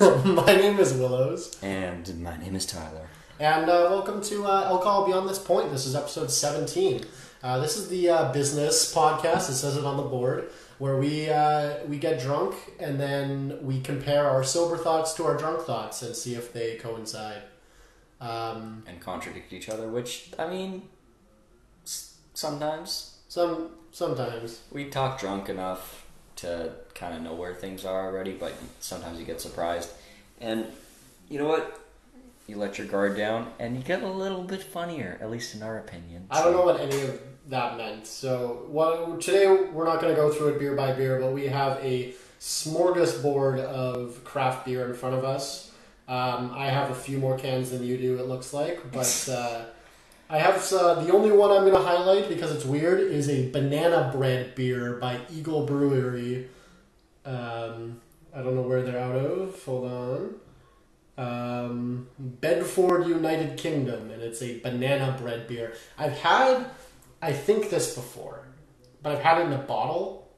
my name is Willows, And my name is Tyler. and uh, welcome to uh, Alcohol Beyond This Point. This is episode 17. Uh, this is the uh, business podcast. It says it on the board, where we uh, we get drunk and then we compare our sober thoughts to our drunk thoughts and see if they coincide. Um, And contradict each other, which, I mean, s- sometimes some sometimes. we talk drunk enough to kind of know where things are already, but sometimes you get surprised. And you know what? You let your guard down and you get a little bit funnier, at least in our opinion. I don't know what any of that meant. So well, today we're not going to go through it beer by beer, but we have a smorgasbord of craft beer in front of us. Um, I have a few more cans than you do, it looks like, but uh, I have uh, the only one I'm going to highlight because it's weird is a banana bread beer by Eagle Brewery. Um, I don't know where they're out of. Hold on. Um, Bedford, United Kingdom, and it's a banana bread beer. I've had, I think this before, but I've had it in a bottle.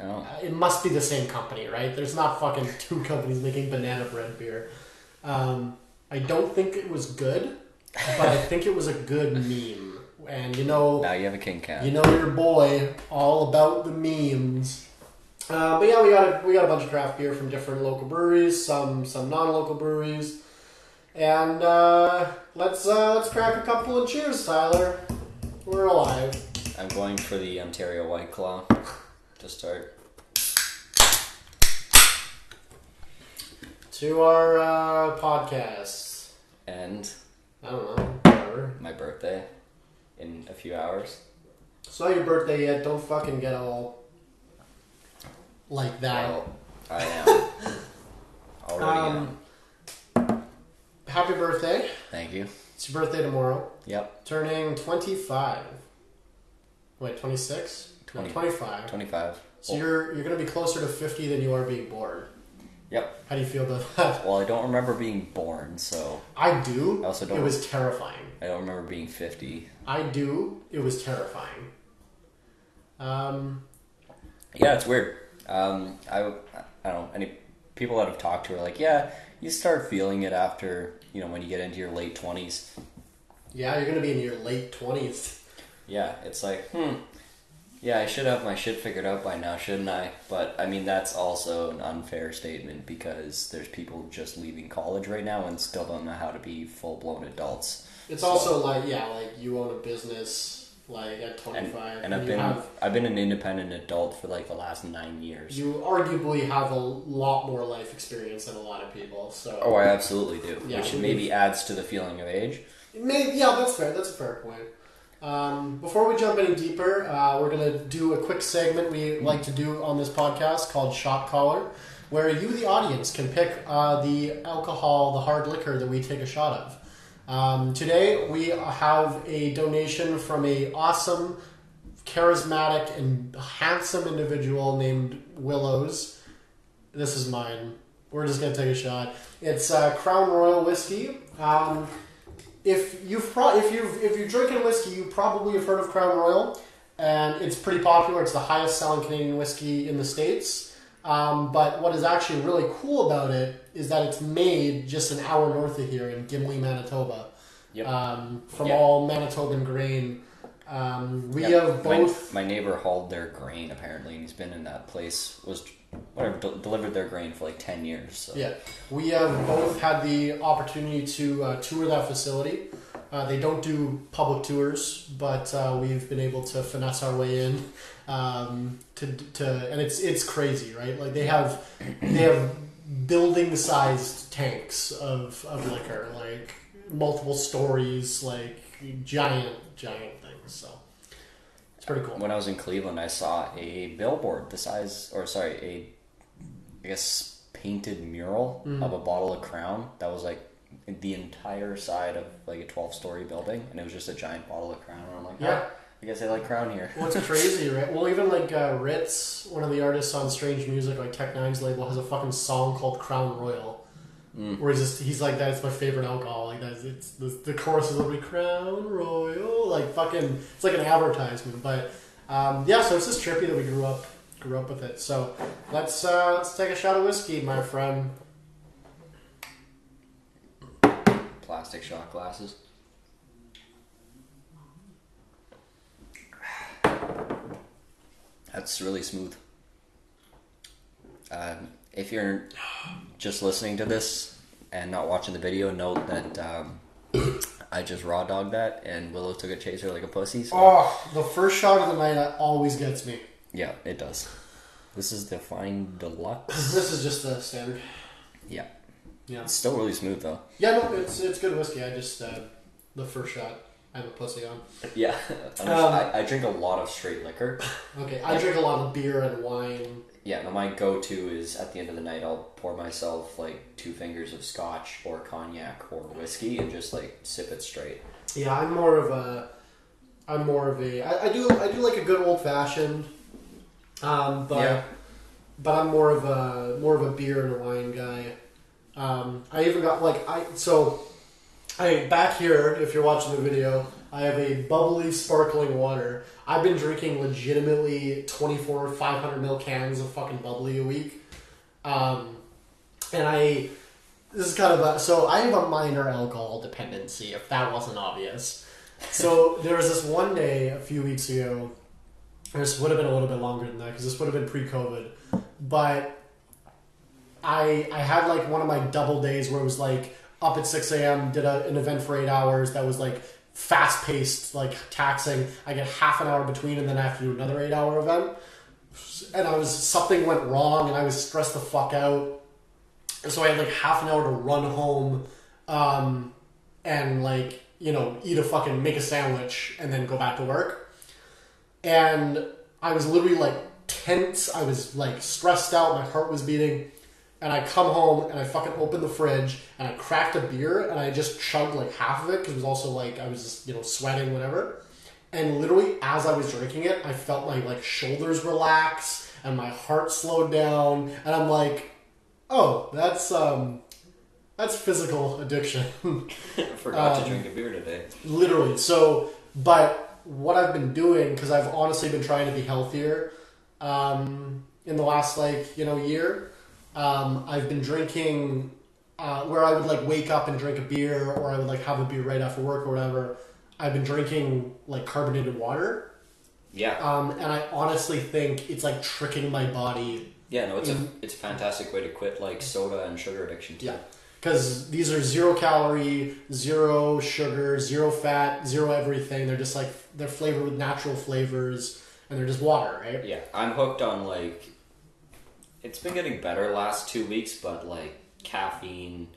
Oh. Uh, It must be the same company, right? There's not fucking two companies making banana bread beer. Um, I don't think it was good, but I think it was a good meme. And you know, Now you have a king cat. you know your boy all about the memes. Uh, but yeah, we got a, we got a bunch of craft beer from different local breweries, some some non-local breweries, and uh, let's uh, let's crack a couple and cheers, Tyler. We're alive. I'm going for the Ontario White Claw to start. To our uh, podcast. And I don't know, whatever. my birthday in a few hours. It's not your birthday yet. Don't fucking get all like that. Well, I am. Already Um, am. Happy birthday. Thank you. It's your birthday tomorrow. Yep. Turning 25. Wait, 26? No, 20. 25. 25. So you're you're going to be closer to 50 than you are being born. Yep. How do you feel about that? Well, I don't remember being born, so I do. I also don't- It was terrifying. I don't remember being 50. I do. It was terrifying. Um, Yeah, it's weird. Um, I, I don't know. Any people that have talked to are like, yeah, you start feeling it after, you know, when you get into your late 20s. yeah, you're going to be in your late 20s. Yeah, it's like, hmm, yeah, I should have my shit figured out by now, shouldn't I? But I mean, that's also an unfair statement because there's people just leaving college right now and still don't know how to be full blown adults. It's also like yeah, like you own a business like at And, 25 and I've you been have I've been an independent adult for like the last nine years. you arguably have a lot more life experience than a lot of people. So Oh, I absolutely do, Yeah, which maybe adds to the feeling of age. Maybe, yeah, that's fair. That's a fair point. Um, before we jump any deeper, uh, we're going to do a quick segment we like to do on this podcast called Shot Caller, where you, the audience, can pick uh, the alcohol, the hard liquor that we take a shot of. Um, today, we have a donation from a awesome, charismatic, and handsome individual named Willows. This is mine. We're just to take a shot. It's uh, Crown Royal whiskey. Um, if you've pro- if you've if you're drinking whiskey, you probably have heard of Crown Royal, and it's pretty popular. It's the highest selling Canadian whiskey in the states. Um, but what is actually really cool about it is that it's made just an hour north of here in Gimli, Manitoba, Yep. um, from Yeah. all Manitoban grain. Um, we Yeah, have both. My, neighbor hauled their grain apparently, and he's been in that place. Was whatever del- delivered their grain for like ten years. So. Yeah, we have both had the opportunity to uh, tour that facility. Uh, they don't do public tours, but uh, we've been able to finesse our way in. Um, to, to and it's it's crazy, right? Like they have they have building sized tanks of, of liquor, like multiple stories, like giant giant things. So it's pretty cool. When I was in Cleveland, I saw a billboard the size, or sorry, a I guess painted mural Mm. of a bottle of Crown that was like the entire side of like a twelve story building, and it was just a giant bottle of Crown. And I'm like, Yeah. yeah, I guess they like Crown here. What's crazy, right? Well, even like uh, Rittz, one of the artists on Strange Music, like Tech N9ne's label, has a fucking song called Crown Royal. Where he's just he's like that's my favorite alcohol. Like that's it's the, the chorus is like Crown Royal, like fucking it's like an advertisement. But um, yeah, so it's just trippy that we grew up grew up with it. So let's uh, let's take a shot of whiskey, my friend. plastic shot glasses. That's really smooth. Um, if you're just listening to this and not watching the video, note that um, I just raw dogged that and Willow took a chaser like a pussy. So Oh, the first shot of the night always gets me. yeah, it does. This is the Fine Deluxe. This is just the standard. Yeah, Yeah. it's still really smooth though. Yeah, no, it's it's good whiskey. I just uh, the first shot. I'm a pussy on. Yeah, Um, I, I drink a lot of straight liquor. Okay, I drink a lot of beer and wine. Yeah, no, my go-to is at the end of the night I'll pour myself like two fingers of scotch or cognac or whiskey and just like sip it straight. Yeah, I'm more of a. I'm more of a. I, I do I do like a good old fashioned. Um, but Yeah. but I'm more of a more of a beer and wine guy. Um, I even got like I so. I back here. If you're watching the video, I have a bubbly sparkling water. I've been drinking legitimately 24 500 ml cans of fucking bubbly a week. Um, and I this is kind of a so I have a minor alcohol dependency. If that wasn't obvious, so there was this one day a few weeks ago. This would have been a little bit longer than that because this would have been pre-COVID, but I I had like one of my double days where it was like up at six a.m. did a, an event for eight hours that was like fast paced, like taxing. I get half an hour between, and then I have to do another eight hour event. And I was something went wrong, and I was stressed the fuck out. So I had like half an hour to run home, um, and like you know eat a fucking make a sandwich, and then go back to work. And I was literally like tense. I was like stressed out. My heart was beating. And I come home and I fucking open the fridge and I cracked a beer and I just chugged like half of it because it was also like I was just you know sweating whatever. And literally as I was drinking it, I felt my like shoulders relax and my heart slowed down and I'm like, oh, that's um, that's physical addiction. Forgot Um, to drink a beer today. literally so but what i've been doing because i've honestly been trying to be healthier um, in the last like you know year um, i've been drinking uh, where i would like wake up and drink a beer or i would like have a beer right after work or whatever i've been drinking like carbonated water Yeah, um, and i honestly think it's like tricking my body yeah, no, it's a it's a fantastic way to quit like soda and sugar addiction too. Yeah, because these are zero calorie, zero sugar, zero fat, zero everything. They're just like they're flavored with natural flavors, and they're just water, right? Yeah, I'm hooked on like. It's been getting better last two weeks, but like caffeine,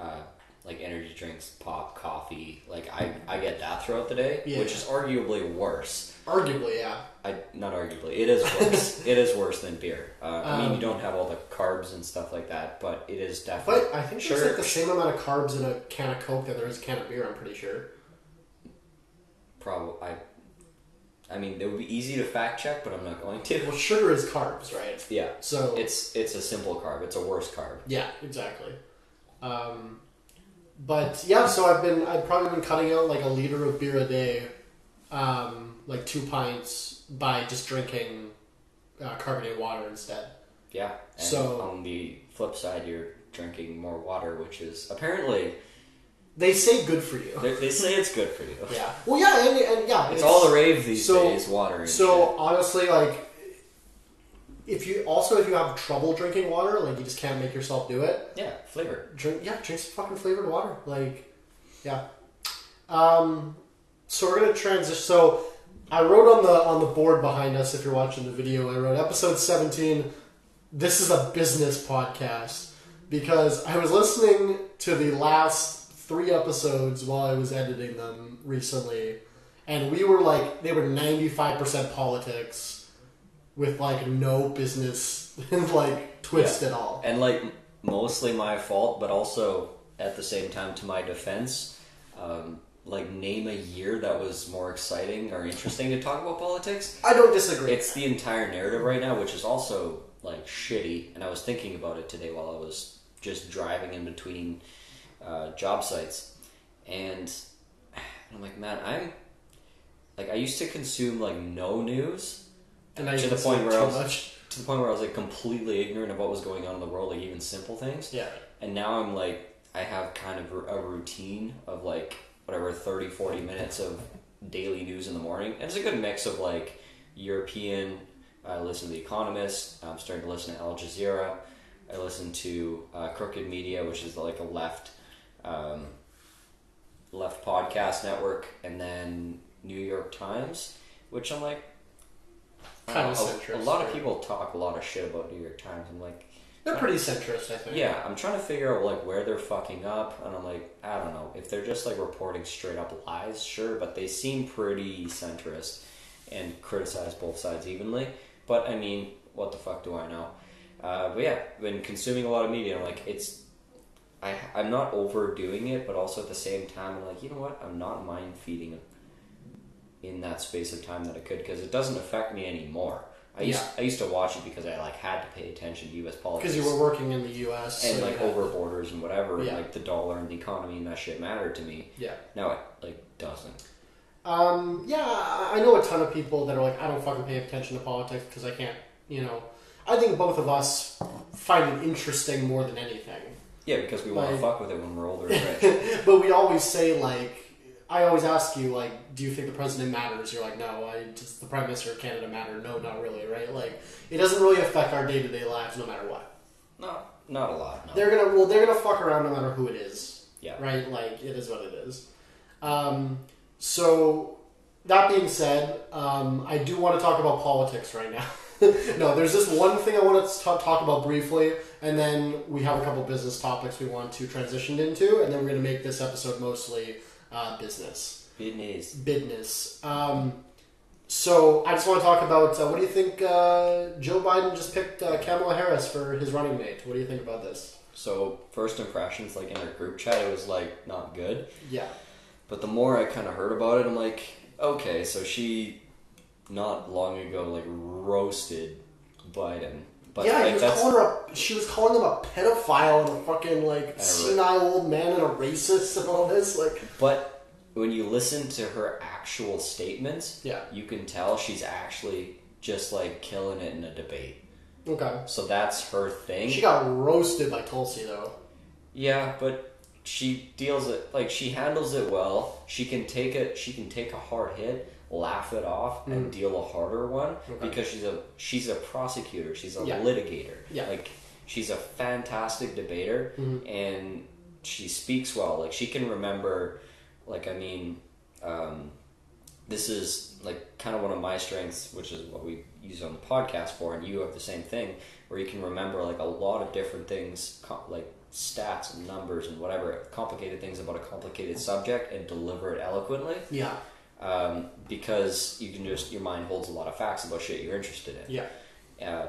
uh, like energy drinks, pop, coffee, like I I get that throughout the day, Yeah. which is arguably worse. Arguably, yeah. I not arguably, it is worse. it is worse than beer. Uh, I mean, Um, you don't have all the carbs and stuff like that, but it is definitely. But I think Sure. there's like the same amount of carbs in a can of Coke that there is a can of beer. I'm pretty sure. Probably, I. I mean, it would be easy to fact check, but I'm not going to. Well, sugar is carbs, right? Yeah, So it's it's a simple carb. It's a worse carb. Yeah, exactly. Um, but yeah, so I've been I've probably been cutting out like a liter of beer a day, um, like two pints by just drinking uh, carbonated water instead. Yeah. And So- on the flip side, you're drinking more water, which is apparently They say good for you. they, they say it's good for you. Yeah. Well, yeah, and, and yeah, It's, all the rave these so- days. Water. So honestly, like, if you also if you have trouble drinking water, like you just can't make yourself do it. yeah, flavor. drink yeah drink some fucking flavored water like yeah um so we're gonna transition so i wrote on the on the board behind us if you're watching the video i wrote episode 17 this is a business podcast because i was listening to the last three episodes while i was editing them recently and we were like they were 95% politics with like no business like twist at all And like mostly my fault, but also at the same time, to my defense, um, like name a year that was more exciting or interesting to talk about politics. i don't disagree It's the entire narrative right now, which is also like shitty. And I was thinking about it today while I was just driving in between uh, job sites, and I'm like, man, I'm like I used to consume like no news and I to the point where I was much. to the point where I was like completely ignorant of what was going on in the world, like even simple things. Yeah, And now I'm like I have kind of a routine of like whatever 30, 40 minutes of daily news in the morning. And it's a good mix of like European. I listen to The Economist. I'm starting to listen to Al Jazeera. I listen to uh, Crooked Media, which is like a left um, left podcast network, and then New York Times, which I'm like. I Kinda don't a, a lot of people talk a lot of shit about New York Times. I'm like, They're pretty centrist, I think. yeah, I'm trying to figure out like where they're fucking up, and I'm like, I don't know if they're just like reporting straight up lies, sure, but they seem pretty centrist and criticize both sides evenly. But I mean, what the fuck do I know? Uh, but yeah, been consuming a lot of media. I'm like, it's, I I'm not overdoing it, but also at the same time, I'm like, you know what? I'm not mind feeding in that space of time that I could because it doesn't affect me anymore. I used, Yeah. I used to watch it because I like had to pay attention to U.S. politics Because you were working in the U.S. and so like over borders and whatever, Yeah. like the dollar and the economy and that shit mattered to me. Yeah. Now it like doesn't. Um, yeah, I I know a ton of people that are like, I don't fucking pay attention to politics because I can't, you know. I think both of us find it interesting more than anything. Yeah, because we want to fuck with it when we're older and rich. but we always say, like, I always ask you, like, do you think the president matters? You're like, no, I just the prime minister of Canada matter. No, not really, right? Like, it doesn't really affect our day to day lives no matter what. no, not a lot. No. They're gonna, well, they're gonna fuck around no matter who it is. Yeah. Right? Like, it is what it is. Um, so, that being said, um, I do want to talk about politics right now. no, there's just one thing I want to talk about briefly, and then we have a couple business topics we want to transition into, and then we're going to make this episode mostly uh, business. Business. Business. Um, so, I just want to talk about uh, what do you think uh, Joe Biden just picked uh, Kamala Harris for his running mate? What do you think about this? So first impressions, like in our group chat, it was like not good. Yeah. But the more I kind of heard about it, I'm like, okay, so she not long ago like roasted Biden. But yeah, he was calling her a, she was calling him a pedophile and a fucking like senile old man and a racist and all this. Like, but when you listen to her actual statements, yeah, you can tell she's actually just like killing it in a debate. okay. So that's her thing. She got roasted by Tulsi though. yeah, but she deals it like she handles it well. She can take it. She can take a hard hit, laugh it off, and deal a harder one Mm. Okay. because she's a she's a prosecutor. She's a Yeah. litigator. Yeah. like she's a fantastic debater, Mhm. and she speaks well. Like she can remember. Like I mean. Um, this is like kind of one of my strengths, which is what we use on the podcast for, and you have the same thing, where you can remember like a lot of different things, like stats and numbers and whatever complicated things about a complicated subject, and deliver it eloquently. Yeah, Um, because you can just your mind holds a lot of facts about shit you're interested in. yeah, Uh,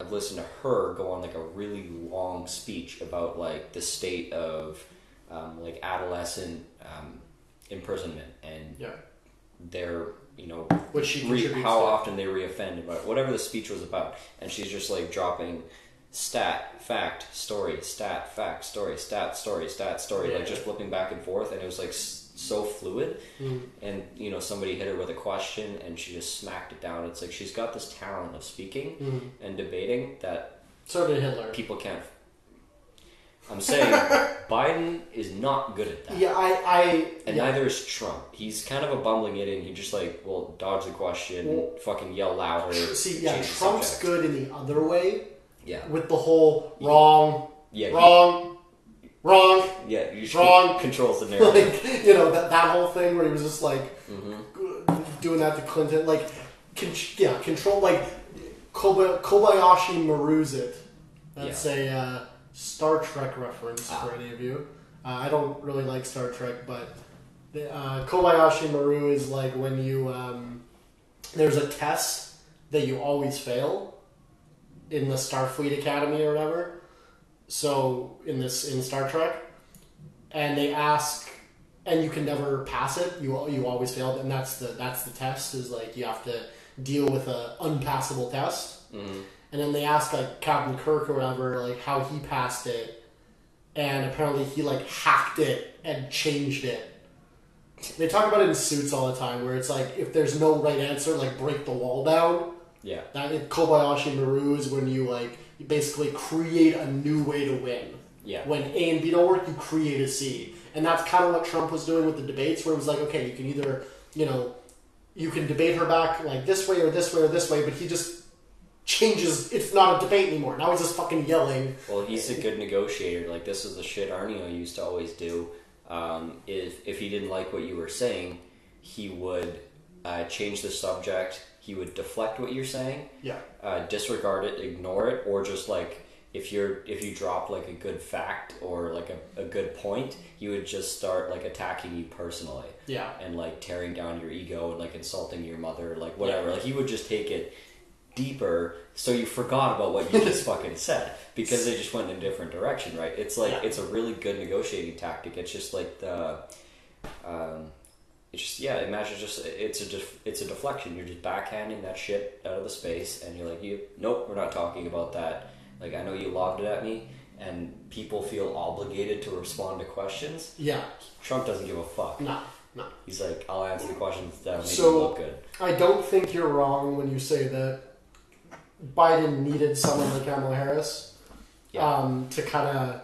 I've listened to her go on like a really long speech about like the state of um, like adolescent um, imprisonment and yeah. their you know Which she re- how to. often they reoffend about whatever the speech was about, and she's just like dropping stat, fact, story, stat, fact, story, stat, story, stat, story, Yeah. like just flipping back and forth, and it was like so fluid. Mhm. And you know, somebody hit her with a question, and she just smacked it down. It's like she's got this talent of speaking Mhm. and debating that So did Hitler. people can't. I'm saying Biden is not good at that. Yeah, I, I, And yeah. neither is Trump. He's kind of a bumbling idiot. and He just like will dodge the question, Well- fucking yell louder. See, yeah, Trump's subject. good in the other way Yeah, with the whole wrong, yeah, he- wrong, yeah. You Wrong. controls the narrative. like you know that that whole thing where he was just like hmm doing that to Clinton, like con- yeah, control like Koba- Kobayashi Maru's it. That's a uh, Star Trek reference Ah. for any of you. Uh, I don't really like Star Trek, but the, uh, Kobayashi Maru is like when you um, there's a test that you always fail in the Starfleet Academy or whatever. So in this in Star Trek, and they ask, and you can never pass it. You you always fail, and that's the that's the test. Is like you have to deal with a unpassable test. hmm And then they ask like Captain Kirk or whatever, like how he passed it, and apparently he like hacked it and changed it. They talk about it in suits all the time, where it's like if there's no right answer, like break the wall down. Yeah, That Kobayashi Maru is when you like you basically create a new way to win. Yeah. When A and B don't work, you create a C, and that's kind of what Trump was doing with the debates, where it was like, okay, you can either, you know, you can debate her back like this way or this way or this way, but he just changes. It's not a debate anymore. Now he's just fucking yelling. Well, he's a good negotiator. Like this is the shit Arnio used to always do. Um, if if he didn't like what you were saying, he would uh, change the subject. He would deflect what you're saying, Yeah. uh, disregard it, ignore it, or just like if you're if you drop like a good fact or like a, a good point, he would just start like attacking you personally Yeah. and like tearing down your ego and like insulting your mother, like whatever. Like he would just take it deeper so you forgot about what you just fucking said because they just went in a different direction, right? It's like Yeah. it's a really good negotiating tactic. It's just like the um it's just yeah, imagine just it's a def, it's a deflection. You're just backhanding that shit out of the space and you're like, you nope, we're not talking about that. Like I know you lobbed it at me and people feel obligated to respond to questions. Yeah. Trump doesn't give a fuck. No. No. He's like, I'll answer the questions that'll make So- look good. I don't think you're wrong when you say that Biden needed someone like Kamala Harris Yeah. um, to kind of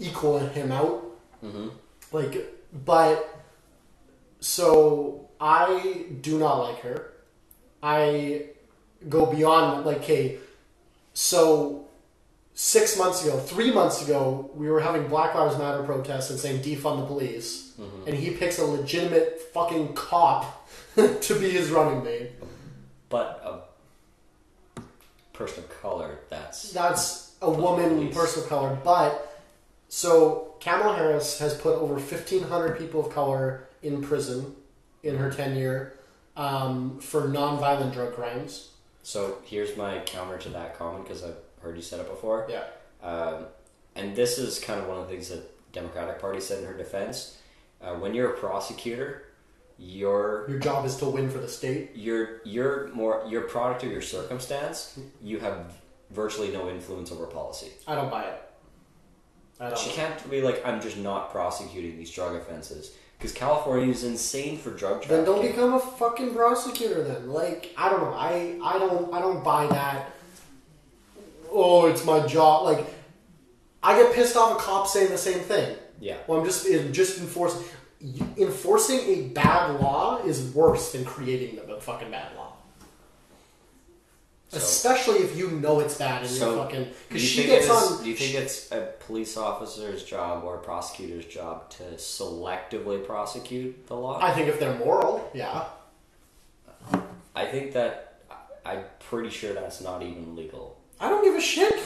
equal him out. Mm-hmm. Like, but so I do not like her. I go beyond like, okay, so six months ago, three months ago, we were having Black Lives Matter protests and saying defund the police, mm-hmm. and he picks a legitimate fucking cop to be his running mate. But a person of color, that's That's a woman person of color, but so Kamala Harris has put over fifteen hundred people of color in prison in her tenure um, for nonviolent drug crimes. so. Here's my counter to that comment because I've heard you said it before. Yeah, Um, and this is kind of one of the things that Democratic Party said in her defense. Uh, when you're a prosecutor, you're your job is to win for the state. you're you're more you're product of your circumstance. You have virtually no influence over policy. I don't buy it. I She don't. can't be like, I'm just not prosecuting these drug offenses because California is insane for drug trafficking. Then don't become a fucking prosecutor. Then, like, I don't know. I I don't I don't buy that. Oh, it's my job. Like, I get pissed off at cops saying the same thing. yeah, Well, I'm just it- just enforcing enforcing a bad law is worse than creating the the fucking bad law. So- Especially if you know it's bad and So, you're fucking because you she gets is- on. Do you think it's a police officer's job or a prosecutor's job to selectively prosecute the law? I think if they're moral, yeah. I think that I'm pretty sure that's not even legal. I don't give a shit.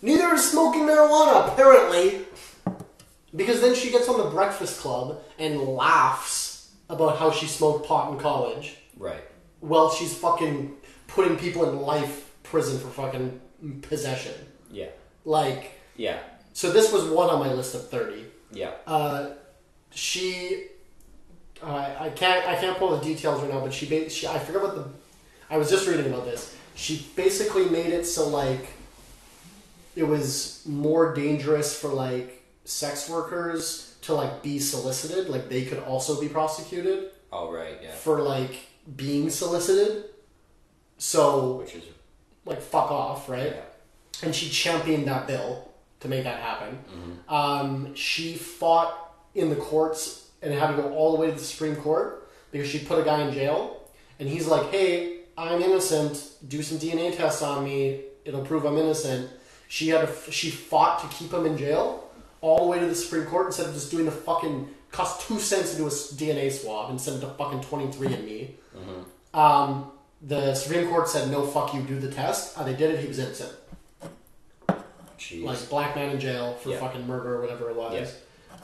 Neither is smoking marijuana, apparently. Because then she gets on the Breakfast Club and laughs about how she smoked pot in college. Right. While she's fucking putting people in life prison for fucking possession. Yeah. Like, Yeah. so this was one on my list of 30. Yeah. Uh, she, uh, I can't, I can't pull the details right now, but she, ba- she, I forget what the, I was just reading about this. She basically made it so like, it was more dangerous for like sex workers to like be solicited, like they could also be prosecuted Oh, right. Yeah. for like being solicited. So Which is like fuck off, right? yeah. and she championed that bill to make that happen. Mm-hmm. Um, she fought in the courts and had to go all the way to the Supreme Court because she put a guy in jail, and he's like, "Hey, I'm innocent. Do some DNA tests on me. It'll prove I'm innocent." She had to, she fought to keep him in jail all the way to the Supreme Court instead of just doing the fucking cost two cents to do a DNA swab and send it to fucking twenty three and me. Um, the Supreme Court said no, fuck you, do the test. Uh, they did it. He was innocent Jeez. like black man in jail for Yeah. fucking murder or whatever it was.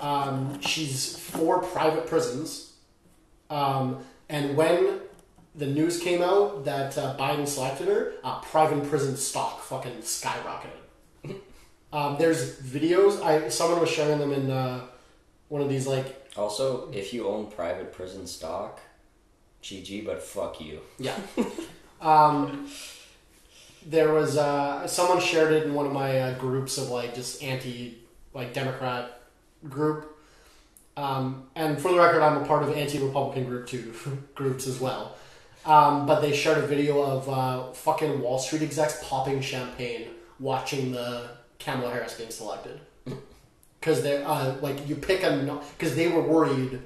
Um, she's for private prisons, um, and when the news came out that uh, Biden selected her, uh, private prison stock fucking skyrocketed. um, there's videos. I someone was sharing them in uh, one of these like also, if you own private prison stock, GG, but fuck you. Yeah. um, there was uh, someone shared it in one of my uh, groups of like just anti like Democrat group. Um, and for the record, I'm a part of anti-Republican group too groups as well. Um, but they shared a video of uh, fucking Wall Street execs popping champagne watching the Kamala Harris being selected. because they uh, like you pick a because they were worried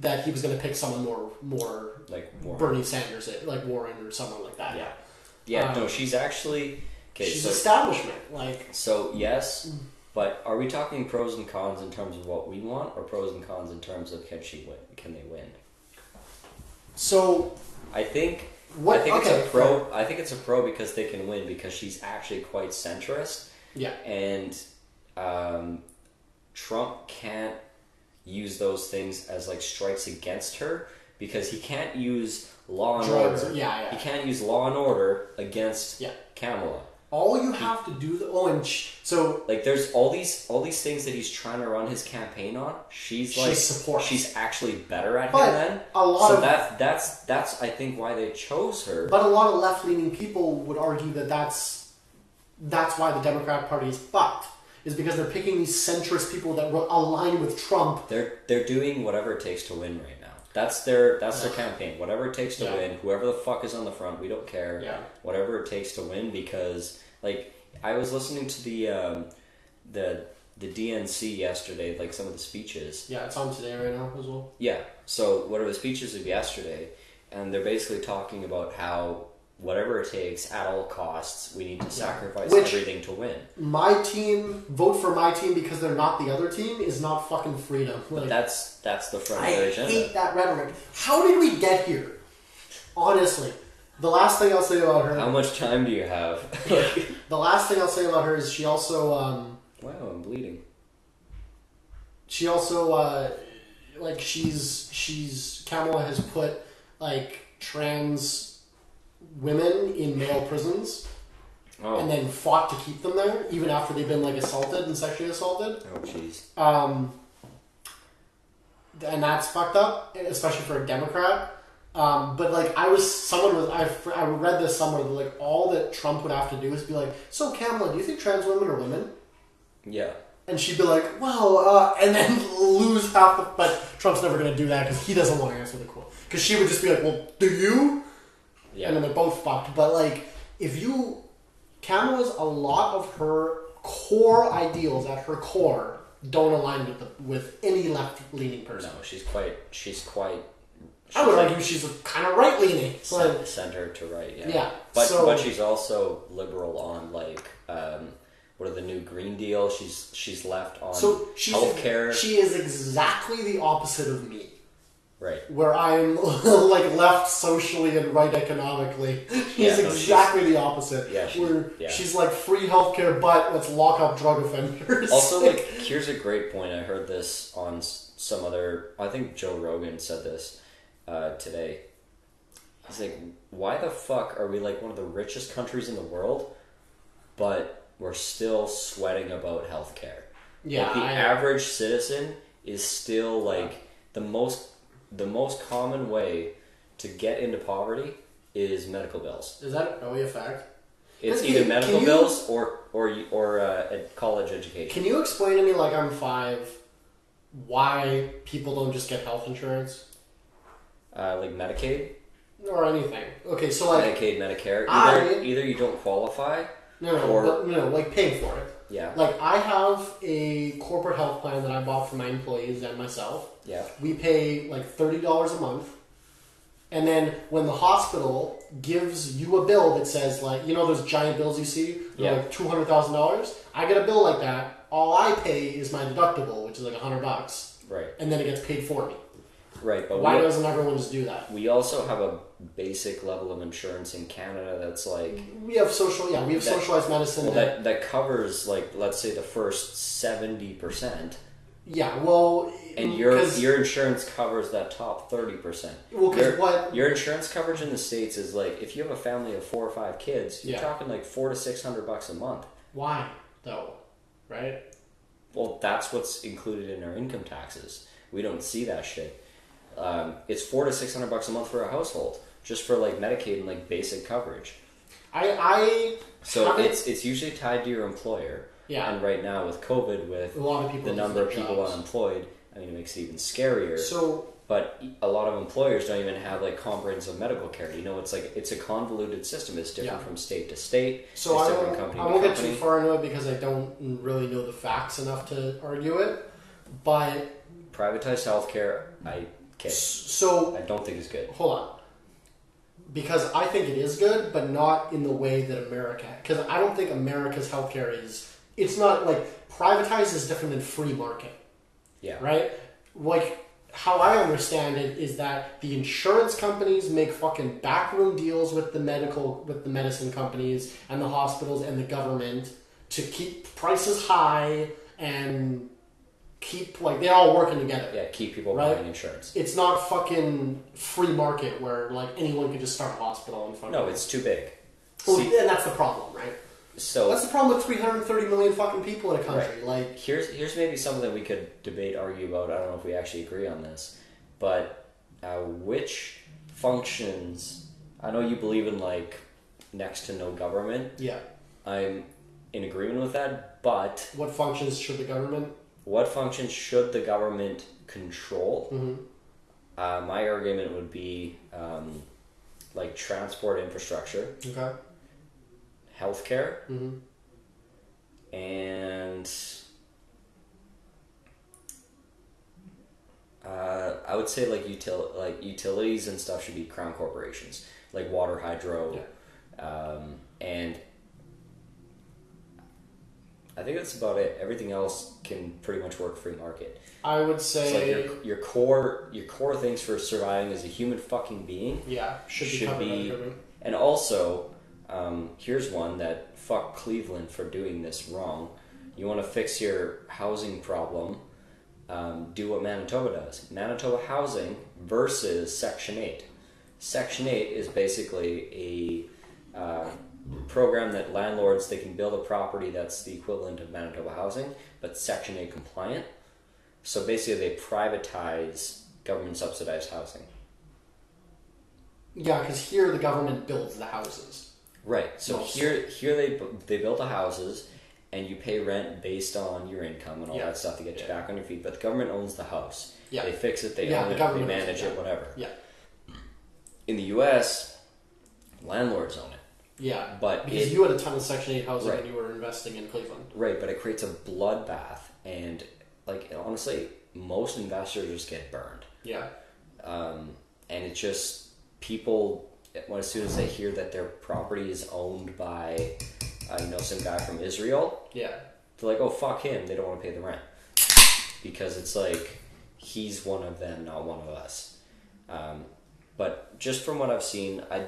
that he was going to pick someone more more Like more. Bernie Sanders, like Warren or someone like that. Yeah. Yeah. Um, no, she's actually okay. she's so establishment. Like so yes, but are we talking pros and cons in terms of what we want, or pros and cons in terms of can she win? Can they win? so, I think What- I think okay, it's a pro. I think it's a pro because they can win because she's actually quite centrist, yeah, and um, Trump can't use those things as like strikes against her because he can't use law and Drugs, order. yeah, yeah. He can't use law and order against Yeah. Kamala. all you have to do. The, oh, and sh- so Like there's all these all these things that he's trying to run his campaign on. She's She like supports. she's actually better at But him then. a lot so of- that that's that's I think why they chose her. But a lot of left leaning people would argue that that's that's why the Democratic Party is fucked. Is because they're picking these centrist people that will align with Trump. They're they're doing whatever it takes to win right. That's their that's their campaign. Whatever it takes to Yeah. win. Whoever the fuck is on the front, we don't care. Yeah. Whatever it takes to win because like I was listening to the um, the the DNC yesterday, like some of the speeches. Yeah, it's on today right now as well. Yeah. So what are the speeches of yesterday? And they're basically talking about how whatever it takes at all costs, we need to sacrifice Which- everything to win. My team vote for my team because they're not the other team is not fucking freedom. Like, That's that's the front I agenda. hate that rhetoric. How did we get here? Honestly, the last thing I'll say about her. How much time do you have? The last thing I'll say about her is she also um, wow, I'm bleeding. she also uh, like she's she's Kamala has put like trans women in male prisons Oh, and then fought to keep them there even after they've been like assaulted and sexually assaulted. oh, jeez. Um, and that's fucked up, especially for a Democrat. Um, but like I was, someone was, I, I read this somewhere that like all that Trump would have to do is be like, so Kamala, do you think trans women are women? Yeah. And she'd be like, well, uh, and then lose half the. But Trump's never going to do that because he doesn't want to answer the quote. Because she would just be like, well, do you? Yeah. And then they're both fucked. But like, if you. Kamala's, a lot of her core ideals at her core don't align with the, with any left leaning person. No, she's quite. She's quite. I would she's argue she's kind of right leaning. Like, center to right. Yeah. Yeah, But so- but she's also liberal on like um, what are the new Green Deal? She's she's left on so she's healthcare. She is exactly the opposite of me. Right. where I'm like left socially and right economically. She's Yeah, no, she's- exactly the opposite. Yeah, she- where yeah. she's like free healthcare, but let's lock up drug offenders. Also, like, here's a great point. I heard this on some other. I think Joe Rogan said this uh, today. He's like, "Why the fuck are we like one of the richest countries in the world, but we're still sweating about healthcare? yeah, like, the I- average citizen is still like the most the most common way to get into poverty is medical bills. is that oh a fact? It's Can- either can medical you- bills or or or uh, a college education. Can you explain to me, like I'm five, why people don't just get health insurance uh, like Medicaid, or anything? Okay, so like Medicaid, Medicare. I- Either either you don't qualify. no, no, or- but, no, like paying for it. Yeah, Like I have a corporate health plan that I bought for my employees and myself. yeah, we pay like thirty dollars a month, and then when the hospital gives you a bill that says like you know those giant bills you see, Yeah. like two hundred thousand dollars. I get a bill like that. All I pay is my deductible, which is like a hundred bucks, right, and then it gets paid for me. Right. But Why we, doesn't everyone just do that? we also have a basic level of insurance in Canada that's like We have social, yeah, we have That- socialized medicine. well, that, that covers like let's say the first seventy percent, yeah, well, and your your insurance covers that top thirty percent. well, 'cause your, what your insurance coverage in the states is like if you have a family of four or five kids, you're Yeah. talking like four to six hundred bucks a month. why though, right? Well, that's what's included in our income taxes. We don't see that shit. Um, it's four to six hundred bucks a month for a household, just for like Medicaid and like basic coverage. I I So it's it's usually tied to your employer. Yeah. And right now with COVID, with a lot of people the number of people jobs. unemployed, I mean, it makes it even scarier. So but a lot of employers don't even have like comprehensive medical care. You know, it's like it's a convoluted system. It's different Yeah. from state to state. So it's I different won't, company I won't get company. too far into it because I don't really know the facts enough to argue it. But Privatized healthcare, I okay, so I don't think it's good. hold on, because I think it is good, but not in the way that America. Because I don't think America's healthcare is. It's not like privatized is different than free market. Yeah, right? Like how I understand it is that the insurance companies make fucking backroom deals with the medical with the medicine companies and the hospitals and the government to keep prices high and keep like they're all working together. yeah, keep people Right. buying insurance. It's not fucking free market where like anyone could just start a hospital and fucking No, it's too big. Well, See, and that's the problem, right? so That's the problem with 330 million fucking people in a country. Like here's here's maybe something we could debate, argue about. I don't know if we actually agree on this, but uh, which functions? I know you believe in like next to no government. yeah, I'm in agreement with that, but what functions should the government what functions should the government control? Mhm. Uh, my argument would be um, like transport infrastructure, Okay. healthcare, Mhm. and uh, I would say like util- like utilities and stuff should be crown corporations, like water, hydro, um, and I think that's about it. Everything else can pretty much work free market. I would It's like say your, your core your core things for surviving as a human fucking being yeah, should be should be- And also, um, here's one that fuck Cleveland for doing this wrong. You want to fix your housing problem, um, do what Manitoba does. Manitoba housing versus Section 8. Section 8 is basically a uh, program that landlords they can build a property that's the equivalent of Manitoba housing, but Section 8 compliant. So basically, they privatize government subsidized housing. Yeah, because here the government builds the houses. Right. So Most. here, here they they build the houses, and you pay rent based on your income and all Yeah. that stuff to get you Yeah. back on your feet. But the government owns the house. Yeah. They fix it. They Yeah, own the it. They manage it. Whatever. Yeah, In the U.S., landlords own it. Yeah. But because it- you had a ton of Section Eight housing Right. when you were investing in Cleveland. Right, but it creates a bloodbath, and like honestly, most investors just get burned. Yeah, Um, and it's just people. When as soon as they hear that their property is owned by, uh, you know, some guy from Israel, yeah, they're like, oh fuck him, they don't want to pay the rent because it's like he's one of them, not one of us. Um, but just from what I've seen, I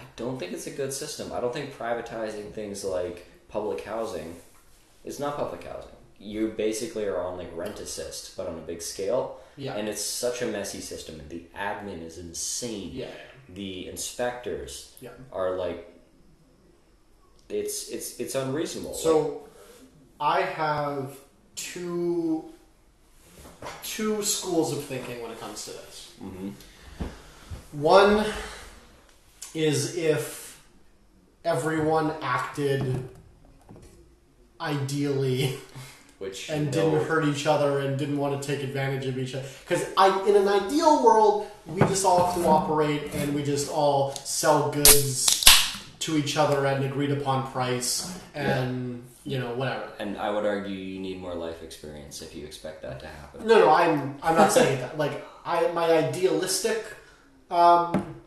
I don't think it's a good system. I don't think privatizing things like public housing is not public housing. You basically are on like rent assist, but on a big scale, yeah, and it's such a messy system, the admin is insane. yeah, The inspectors yeah. are like, it's it's it's unreasonable. Like, So I have two two schools of thinking when it comes to this. mhm. One is if everyone acted ideally which and no- didn't hurt each other and didn't want to take advantage of each other. Because I, in an ideal world, we just all cooperate and we just all sell goods to each other at an agreed upon price, and you know whatever. And I would argue you need more life experience if you expect that to happen. No, no, I'm I'm not saying that. Like I, my idealistic um,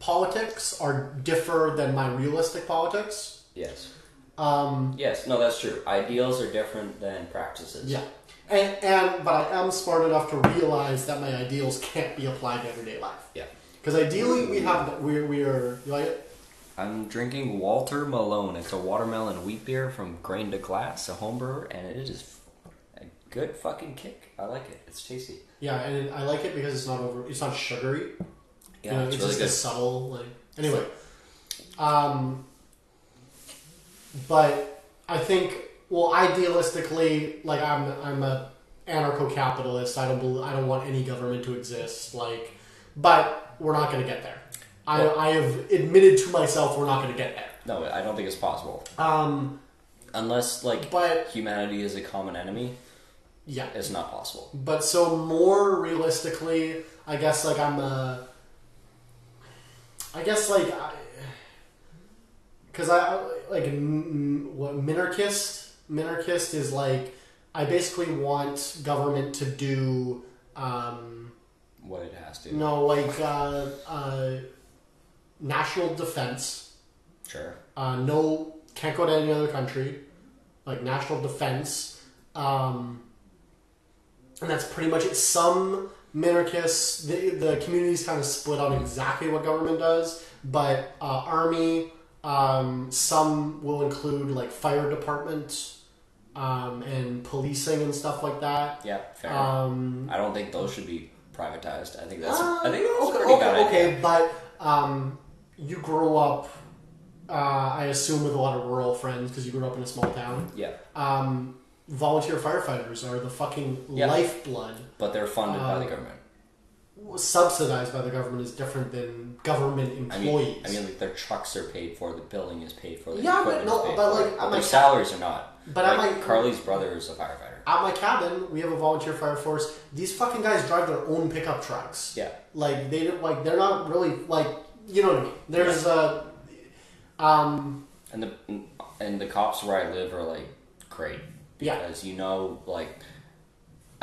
politics are differ than my realistic politics. Yes. Um, Yes. No, that's true. Ideals are different than practices. Yeah, and, and but I am smart enough to realize that my ideals can't be applied to everyday life. Yeah. Because ideally, we have we we are you like it? I'm drinking Walter Malone. It's a watermelon wheat beer from Grain to Glass, a home brewer, and it is a good fucking kick. I like it. It's tasty. yeah, and I like it because it's not over. It's not sugary. Yeah, you know, it's, it's, really just good. a subtle like. Anyway, um, but I think well, idealistically, like I'm I'm a anarcho-capitalist. I don't bel I don't want any government to exist. Like, but we're not going to get there. I, Well- I have admitted to myself we're not going to get there. No, I don't think it's possible Um, unless like but humanity is a common enemy. Yeah. It's not possible. But so more realistically, I guess like I'm a. I guess like I, because I like m- what minarchist minarchist is like I basically want government to do um, What it has to. no like uh, uh, national defense. Sure. Uh, no, can't go to any other country. Like national defense, um, and that's pretty much it. Some minarchists, the the community's kind of split on exactly what government does, but uh, army. Um, some will include like fire department um, and policing and stuff like that. Yeah. Fair. Um, I don't think those should be privatized. I think that's. uh, I think that's okay, okay, okay, but um, you grow up, uh, I assume, with a lot of rural friends because you grew up in a small town. Yeah. Um, volunteer firefighters are the fucking Yeah. lifeblood. But they're funded by Uh, the government. Subsidized by the government is different than government I employees. mean, I mean, like their trucks are paid for, the building is paid for, Yeah, but no, but, like, but their salaries are not. But like like- Carly's brother is a firefighter. At my cabin, we have a volunteer fire force. These fucking guys drive their own pickup trucks. Yeah. Like they don't- like they're not really like you know what I mean. There's a um And the and the cops where I live are like great Yeah. because you know like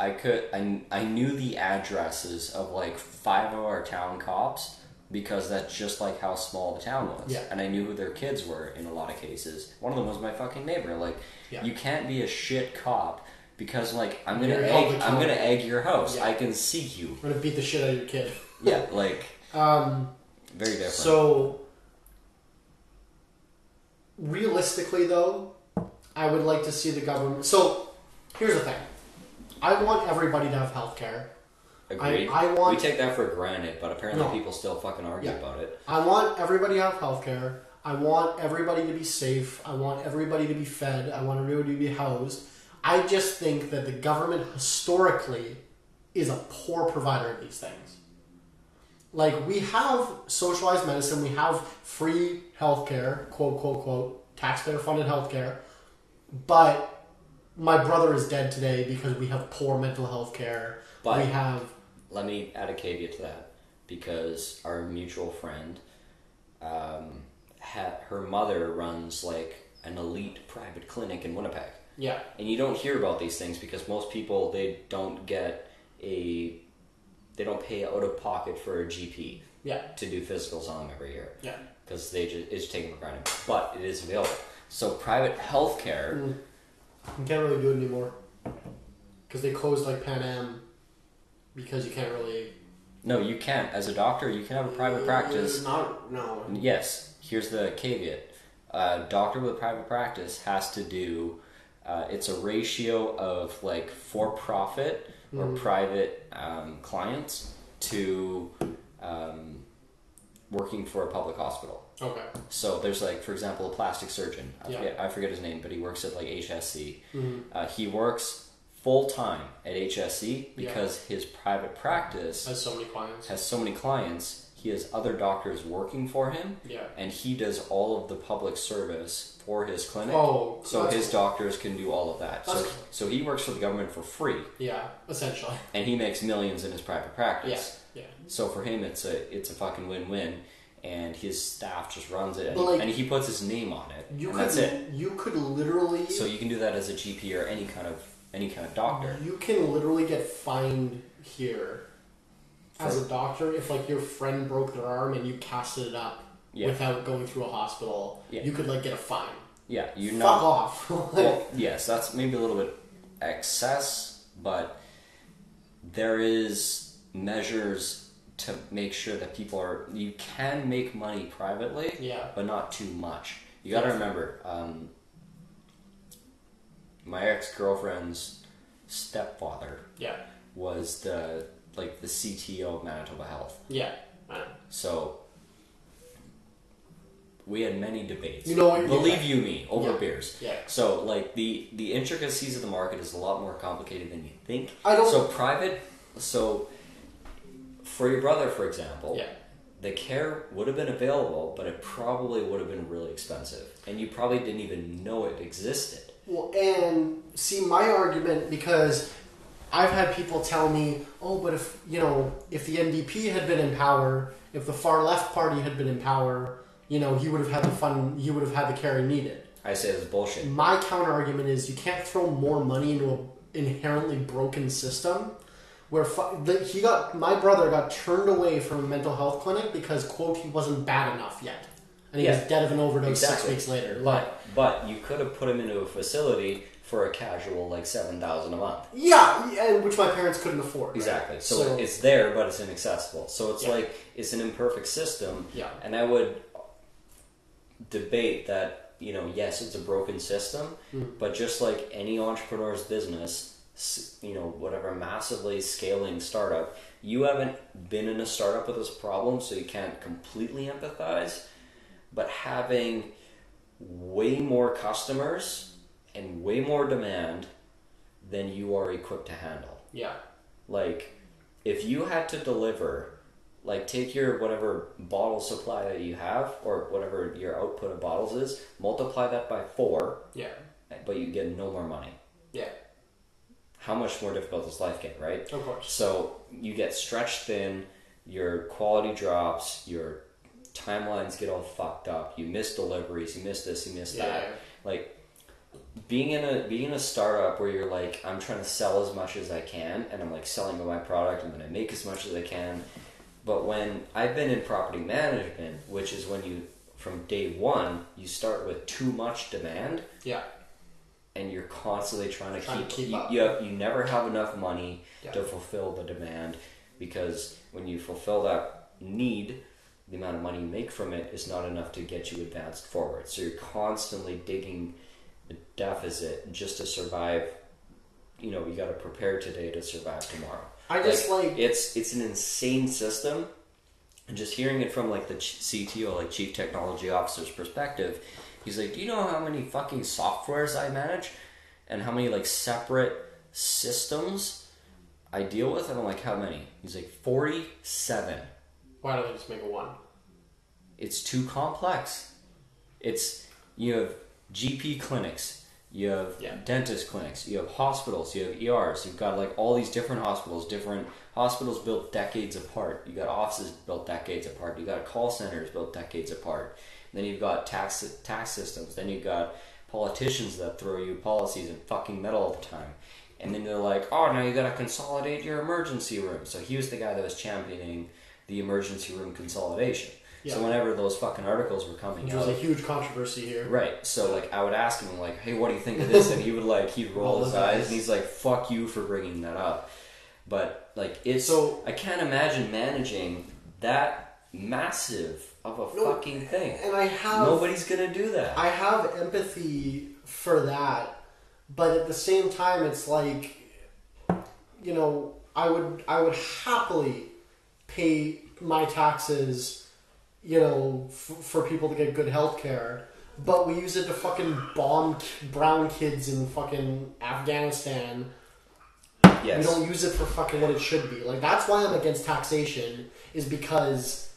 I could I, I knew the addresses of like five of our town cops because that's just like how small the town was Yeah. and I knew who their kids were in a lot of cases one of them was my fucking neighbor like Yeah. you can't be a shit cop because like I'm gonna You're egg I'm gonna egg your house Yeah. I can see you I'm gonna beat the shit out of your kid. yeah like Um very different So, realistically, though, I would like to see the government. So, here's the thing: I want everybody to have health care. Agreed. I want- we take that for granted, but apparently No. people still fucking argue Yeah. about it. I want everybody to have health care. I want everybody to be safe. I want everybody to be fed. I want everybody to be housed. I just think that the government historically is a poor provider of these things. Like we have socialized medicine, we have free healthcare, quote quote quote, taxpayer funded healthcare, but my brother is dead today because we have poor mental health care. But- we have Let me add a caveat to that because our mutual friend, um, ha- her mother runs like an elite private clinic in Winnipeg. yeah, and you don't hear about these things because most people they don't get a they don't pay out of pocket for a GP yeah, to do physicals on them every year yeah. because they just it's taken for granted. But it is available. So private healthcare, Mm. You can't really do it anymore because they closed like Pan Am because you can't really no, you can't. As a doctor, you can have a private practice. Not no. Yes, here's the caveat. A doctor with a private practice has to do. Uh, it's a ratio of like for-profit or private um, clients to um, working for a public hospital. Okay. So there's like, for example, a plastic surgeon. I, Yeah. forget, I forget his name, but he works at like HSC. Mhm. Uh, he works full time at HSC Yeah. because his private practice Has so many clients. has so many clients. He has other doctors working for him, Yeah. and he does all of the public service for his clinic. Oh, so his cool. doctors can do all of that. So, cool. so he works for the government for free, Yeah, essentially. and he makes millions in his private practice. Yeah. Yeah. So for him, it's a it's a fucking win win, and his staff just runs it, and, he, like, and he puts his name on it, You and could that's it. you could literally So you can do that as a GP or any kind of any kind of doctor. you can literally get fined here as a doctor if like your friend broke their arm and you casted it up Yeah. without going through a hospital. Yeah. You could like get a fine. Yeah, you're Fuck not. off. Like, Well, yes, that's maybe a little bit excess, but there is measures to make sure that people are. You can make money privately, yeah. but not too much. You got to remember, um, my ex girlfriend's stepfather Yeah. was the like the CTO of Manitoba Health, Yeah. So. We had many debates. You know Believe you me, over Yeah. beers. Yeah. So like the the intricacies of the market is a lot more complicated than you think. I don't- So private. So for your brother, for example, Yeah. the care would have been available, but it probably would have been really expensive, and you probably didn't even know it existed. Well, and see my argument because I've had people tell me, "Oh, but if you know, if the NDP had been in power, if the far left party had been in power, you know, he would have had the fun, he would have had the care he needed." I say this is bullshit. My counter argument is you can't throw more money into an inherently broken system. Where the, he got, my brother got turned away from a mental health clinic because quote he wasn't bad enough yet, and he Yeah. was dead of an overdose six weeks later. Like, But but you could have put him into a facility for a casual like seven thousand a month. yeah, yeah, which my parents couldn't afford. right? Exactly. So, So- it's there, but it's inaccessible. So it's Yeah. like it's an imperfect system. Yeah. And I would debate that you know yes, it's a broken system, Hmm. but just like any entrepreneur's business, you know whatever massively scaling startup, you haven't been in a startup with this problem, so you can't completely empathize. But having way more customers and way more demand than you are equipped to handle. Yeah. Like, if you had to deliver, like, take your whatever bottle supply that you have, or whatever your output of bottles is, multiply that by four, Yeah. but you get no more money. Yeah. How much more difficult does life get, right? Of course. So you get stretched thin, your quality drops, your timelines get all fucked up, you miss deliveries, you miss this, you miss Yeah. that. Like being in a being in a startup where you're like, I'm trying to sell as much as I can and I'm like selling my product and then I make as much as I can. But when I've been in property management, which is when you from day one, you start with too much demand Yeah. And you're constantly trying to Trying to keep, keep you, up. you, have, you never have enough money Yeah. to fulfill the demand because when you fulfill that need the amount of money you make from it is not enough to get you advanced forward so you're constantly digging a deficit just to survive you know you got to prepare today to survive tomorrow I just like, it's it's an insane system and just hearing it from like the CTO like chief technology officer's perspective he's like do you know how many fucking softwares I manage and how many like separate systems I deal with and I'm like how many he's like 47 why don't they just make a one? it's too complex. It's you have GP clinics, you have Yeah. dentist clinics, you have hospitals, you have ERs. You've got like all these different hospitals, different hospitals built decades apart. You got offices built decades apart. You got call centers built decades apart. Then you've got tax tax systems. Then you've got politicians that throw you policies and fucking metal all the time. And then they're like, oh, now you got to consolidate your emergency room. So he was the guy that was championing the emergency room consolidation. So whenever those fucking articles were coming Which out, was a huge controversy here. right? So like I would ask him like, "Hey, what do you think of this?" And he would like he'd roll his eyes. and he's like, "Fuck you for bringing that up." But like it's So- I can't imagine managing that massive of a No, fucking thing. And I have Nobody's gonna do that. I have empathy for that, but at the same time, it's like, you know, I would I would happily pay my taxes, you know, f- for people to get good health care, but we use it to fucking bomb brown kids in fucking Afghanistan. yes. We don't use it for fucking what it should be. Like that's why I'm against taxation is because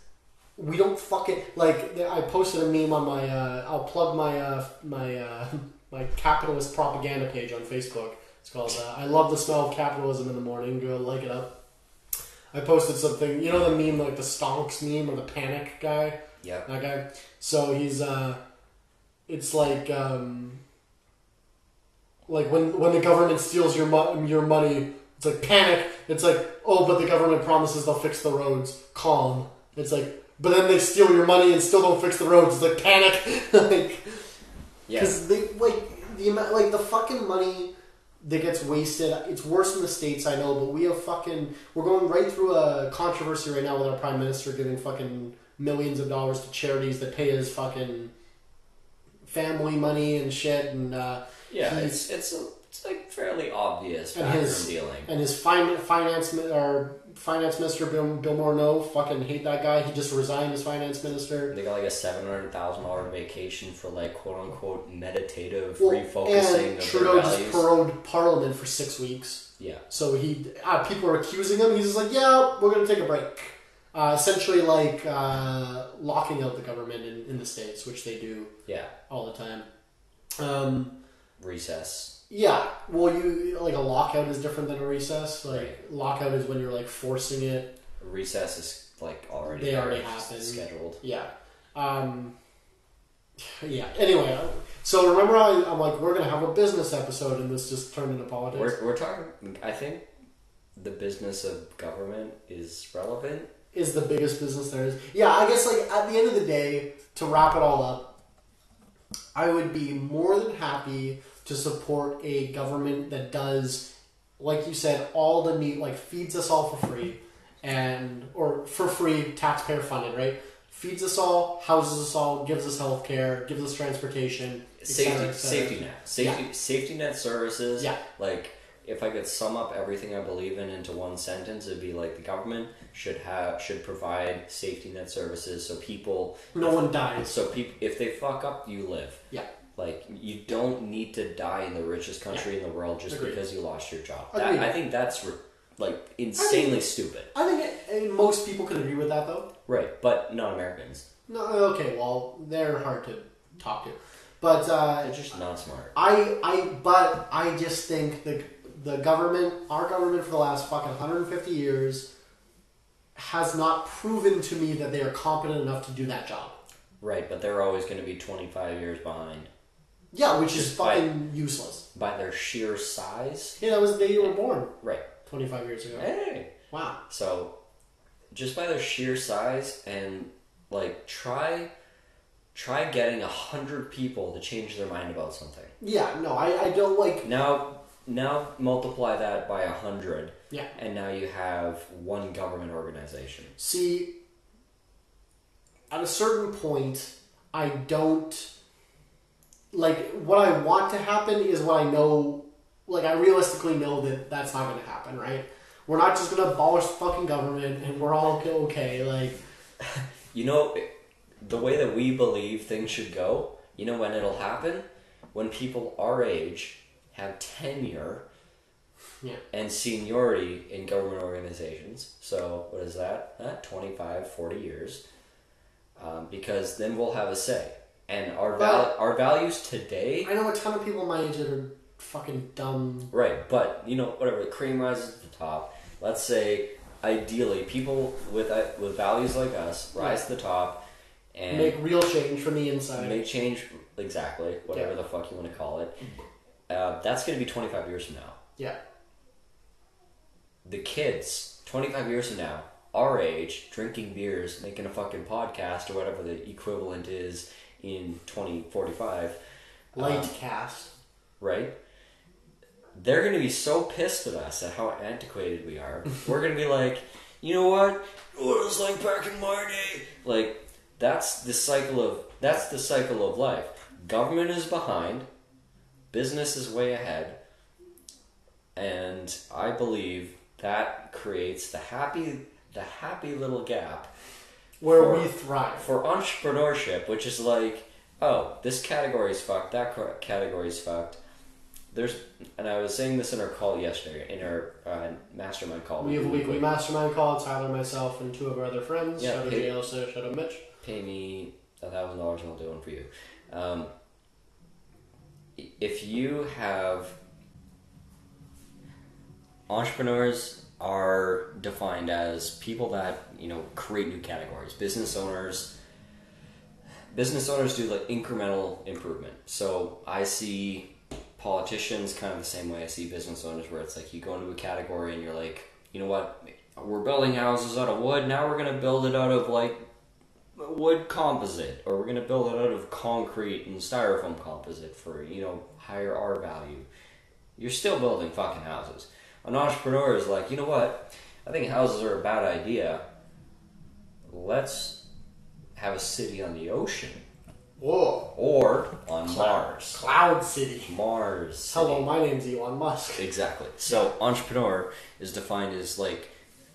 we don't fucking like. I posted a meme on my. Uh, I'll plug my uh, my uh, my capitalist propaganda page on Facebook. It's called uh, "I love the smell of capitalism in the morning." Go like it up. I posted something. You know the meme like the stonks meme or the panic guy. yeah. That guy. So he's uh it's like um like when when the government steals your mo- your money, it's like panic. It's like, "Oh, but the government promises they'll fix the roads." Calm. It's like, but then they steal your money and still don't fix the roads. It's like panic. like Yeah. cuz they like the amount like the fucking money that gets wasted. It's worse in the states, I know, but we have fucking. We're going right through a controversy right now with our prime minister giving fucking millions of dollars to charities that pay his fucking family money and shit, and uh, Yeah. It's it's it's like fairly obvious And his- dealing. and his fin- finance or finance minister Bill, Bill Morneau, fucking hate that guy. He just resigned as finance minister. They got like a seven hundred thousand dollar vacation for like quote unquote meditative Well, refocusing and Trudeau just prorogued Parliament for six weeks. yeah. So he, uh, people are accusing him. He's just like, yeah, we're gonna take a break. Uh, essentially, like uh, locking out the government in, in the states, which they do Yeah. all the time. Um, Recess. Yeah, well, you like a lockout is different than a recess. Like lockout is when you're like forcing it. Recess is like already They already happened. scheduled. Yeah. Um, yeah. Anyway, so remember I, I'm like, we're gonna have a business episode, and this just turned into politics. We're, we're talking. I think the business of government is relevant. is the biggest business there is. Yeah, I guess like at the end of the day, to wrap it all up, I would be more than happy to support a government that does, like you said, all the need like feeds us all for free, and or for free taxpayer funded, right? Feeds us all, houses us all, gives us health care, gives us transportation, Safety, cetera, safety net, safety, safety net services. Yeah. Like, if I could sum up everything I believe in into one sentence, it'd be like the government should have should provide safety net services so people No one dies. so people if they fuck up, you live. Yeah. Like you don't need to die in the richest country in the world just Agreed. because you lost your job. That, I think that's like insanely stupid. I think it, and most people can agree with that though. Right, but not Americans. No, okay, well they're hard to talk to, but uh, They're just not smart. I, I, but I just think the the government, our government, for the last fucking 150 years, has not proven to me that they are competent enough to do that job. Right, but they're always going to be 25 years behind Yeah, which is Just by- fucking useless. by their sheer size. Yeah, that was the day you were born, Right. 25 years ago. Hey. Wow. So, just by their sheer size and like try try getting a hundred people to change their mind about something. Yeah, no, I, I don't like. Now now multiply that by a hundred Yeah. and now you have one government organization. See, at a certain point, I don't like what I want to happen is what I know. Like I realistically know that that's not going to happen, right? We're not just going to abolish fucking government and we're all okay. okay like, You know the way that we believe things should go, you know when it'll happen? When people our age have tenure yeah, and seniority in government organizations. So, what is that? Uh, 25, 40 years. Um, because then we'll have a say. And our, val- our values today, I know a ton of people my age that are fucking dumb. right, but you know, whatever, the cream rises to the top. Let's say, ideally, people with, uh, with values like us rise to the top and Make real change from the inside. make change, exactly, whatever Yeah. the fuck you want to call it. Uh, that's going to be 25 years from now. yeah, the kids 25 years from now our age drinking beers making a fucking podcast or whatever the equivalent is in 2045 light um, cast. right? They're going to be so pissed at us at how antiquated we are. We're going to be like you know what what? It was like back in my day. Like that's the cycle of that's the cycle of life. Government is behind business is way ahead and i believe that creates the happy the happy little gap Where for- we thrive. for entrepreneurship, which is like, oh, this category is fucked, that ca- category is fucked. There's, and I was saying this in our call yesterday, in our uh, mastermind call. We have a weekly mastermind call. Tyler, myself, and two of our other friends. Yeah, shout out Elsa, shout out Mitch. Pay me a thousand dollars and I'll do one for you. Um, if you have entrepreneurs are defined as people that you know create new categories. Business owners business owners do like incremental improvement. So i see politicians kind of the same way. I see business owners where it's like you go into a category and you're like you know what? We're building houses out of wood. Now we're to build it out of like wood composite or we're to build it out of concrete and styrofoam composite for you know higher r value. You're still building fucking houses an entrepreneur is like you know what i think houses are a bad idea let's have a city on the ocean Whoa. or on mars Cloud City. mars City. Hello, my name's Elon Musk. exactly so entrepreneur is defined as like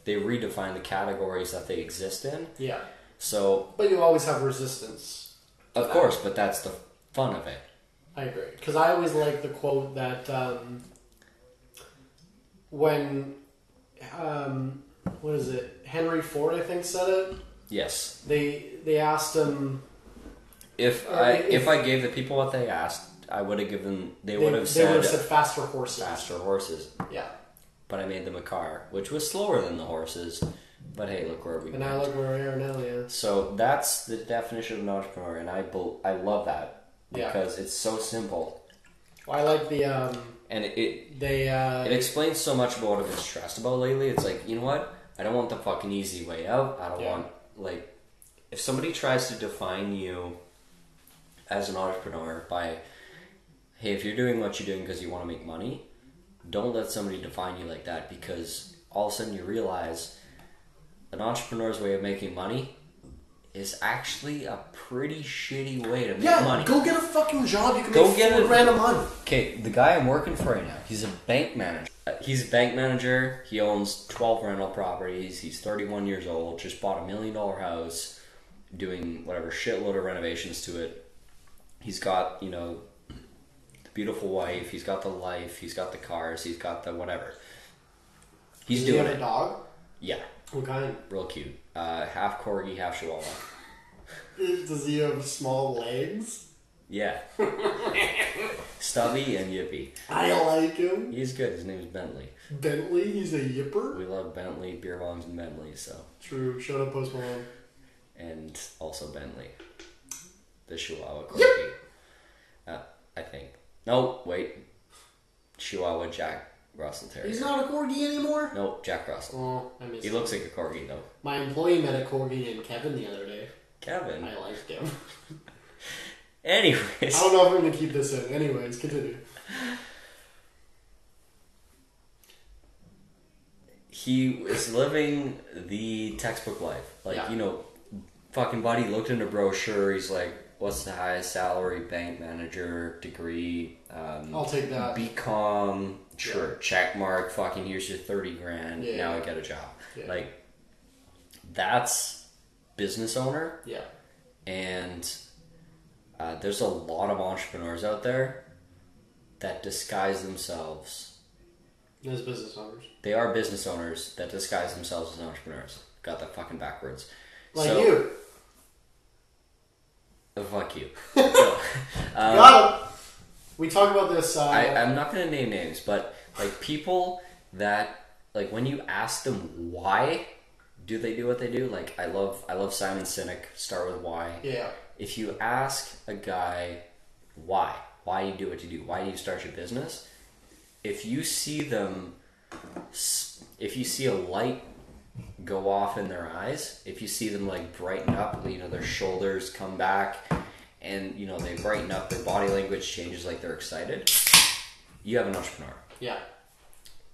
they redefine the categories that they exist in Yeah. so But you always have resistance. of course but that's the fun of it I agree. Because I always like the quote that um, when, um, what is it? Henry Ford, I think, said it. yes They they asked him, if Uh, i if- if i gave the people what they asked I would have given. They, They, would have they said, would have said faster horses. faster horses, Yeah. but I made them a car, which was slower than the horses. But hey, look where we. And now went. look where we are now. Yeah. So that's the definition of an entrepreneur, and I bel- I love that Yeah. because it's so simple, Well, I like the um. And it, it They uh. it explains so much about what I've been stressed about lately. It's like you know what? I don't want the fucking easy way out. I don't Yeah. want like if somebody tries to define you as an entrepreneur by hey, if you're doing what you're doing because you want to make money, don't let somebody define you like that because all of a sudden you realize an entrepreneur's way of making money is actually a pretty shitty way to make yeah. money. Go get a fucking job. You can Go make get four a- grand a month. Okay, the guy I'm working for right now, he's a bank manager. Uh, He's a bank manager. He owns 12 rental properties. He's 31 years old. Just bought a million dollar house, doing whatever shitload of renovations to it. He's got, you know, the beautiful wife. He's got the life. He's got the cars. He's got the whatever. He's Does he doing have a dog? Yeah, What kind? real cute. Uh, half corgi, half chihuahua. Does he have small legs? Yeah. Stubby and Yippy. I like him. He's good. His name is Bentley. Bentley. He's a yipper. We love Bentley, beer bongs, and Bentley, so. True. Shut up, Post Malone. and also Bentley, the Chihuahua Corgi. Uh, I think. No, wait. Chihuahua Jack Russell Terrier. He's not a corgi anymore. No, Jack Russell. Oh, I miss He him. looks like a corgi though. My employee met a corgi named Kevin the other day. Kevin. I liked him. Anyways, I don't know if I'm gonna keep this in. Anyways, continue. he is living the textbook life. Like Yeah. you know, fucking buddy looked in a brochure. He's like, "What's the highest salary? Bank manager degree." Um, I'll take that. BCom, sure, check mark. Fucking here's your thirty grand. Yeah. now I get a job. Yeah. Like that's business owner, Yeah. and uh, there's a lot of entrepreneurs out there that disguise themselves As business owners. they are business owners that disguise themselves as entrepreneurs. Got that fucking backwards. Like so, you. Fuck you. No. Um, Got him. We talk about this. Uh, I, I'm not gonna name names, but like people that like when you ask them why do they do what they do, like I love I love Simon Sinek. Start with why. yeah. If you ask a guy why, why you do what you do, why do you start your business, if you see them, if you see a light go off in their eyes, if you see them like brighten up, you know, their shoulders come back, and you know they brighten up, their body language changes, like they're excited, you have an entrepreneur. Yeah.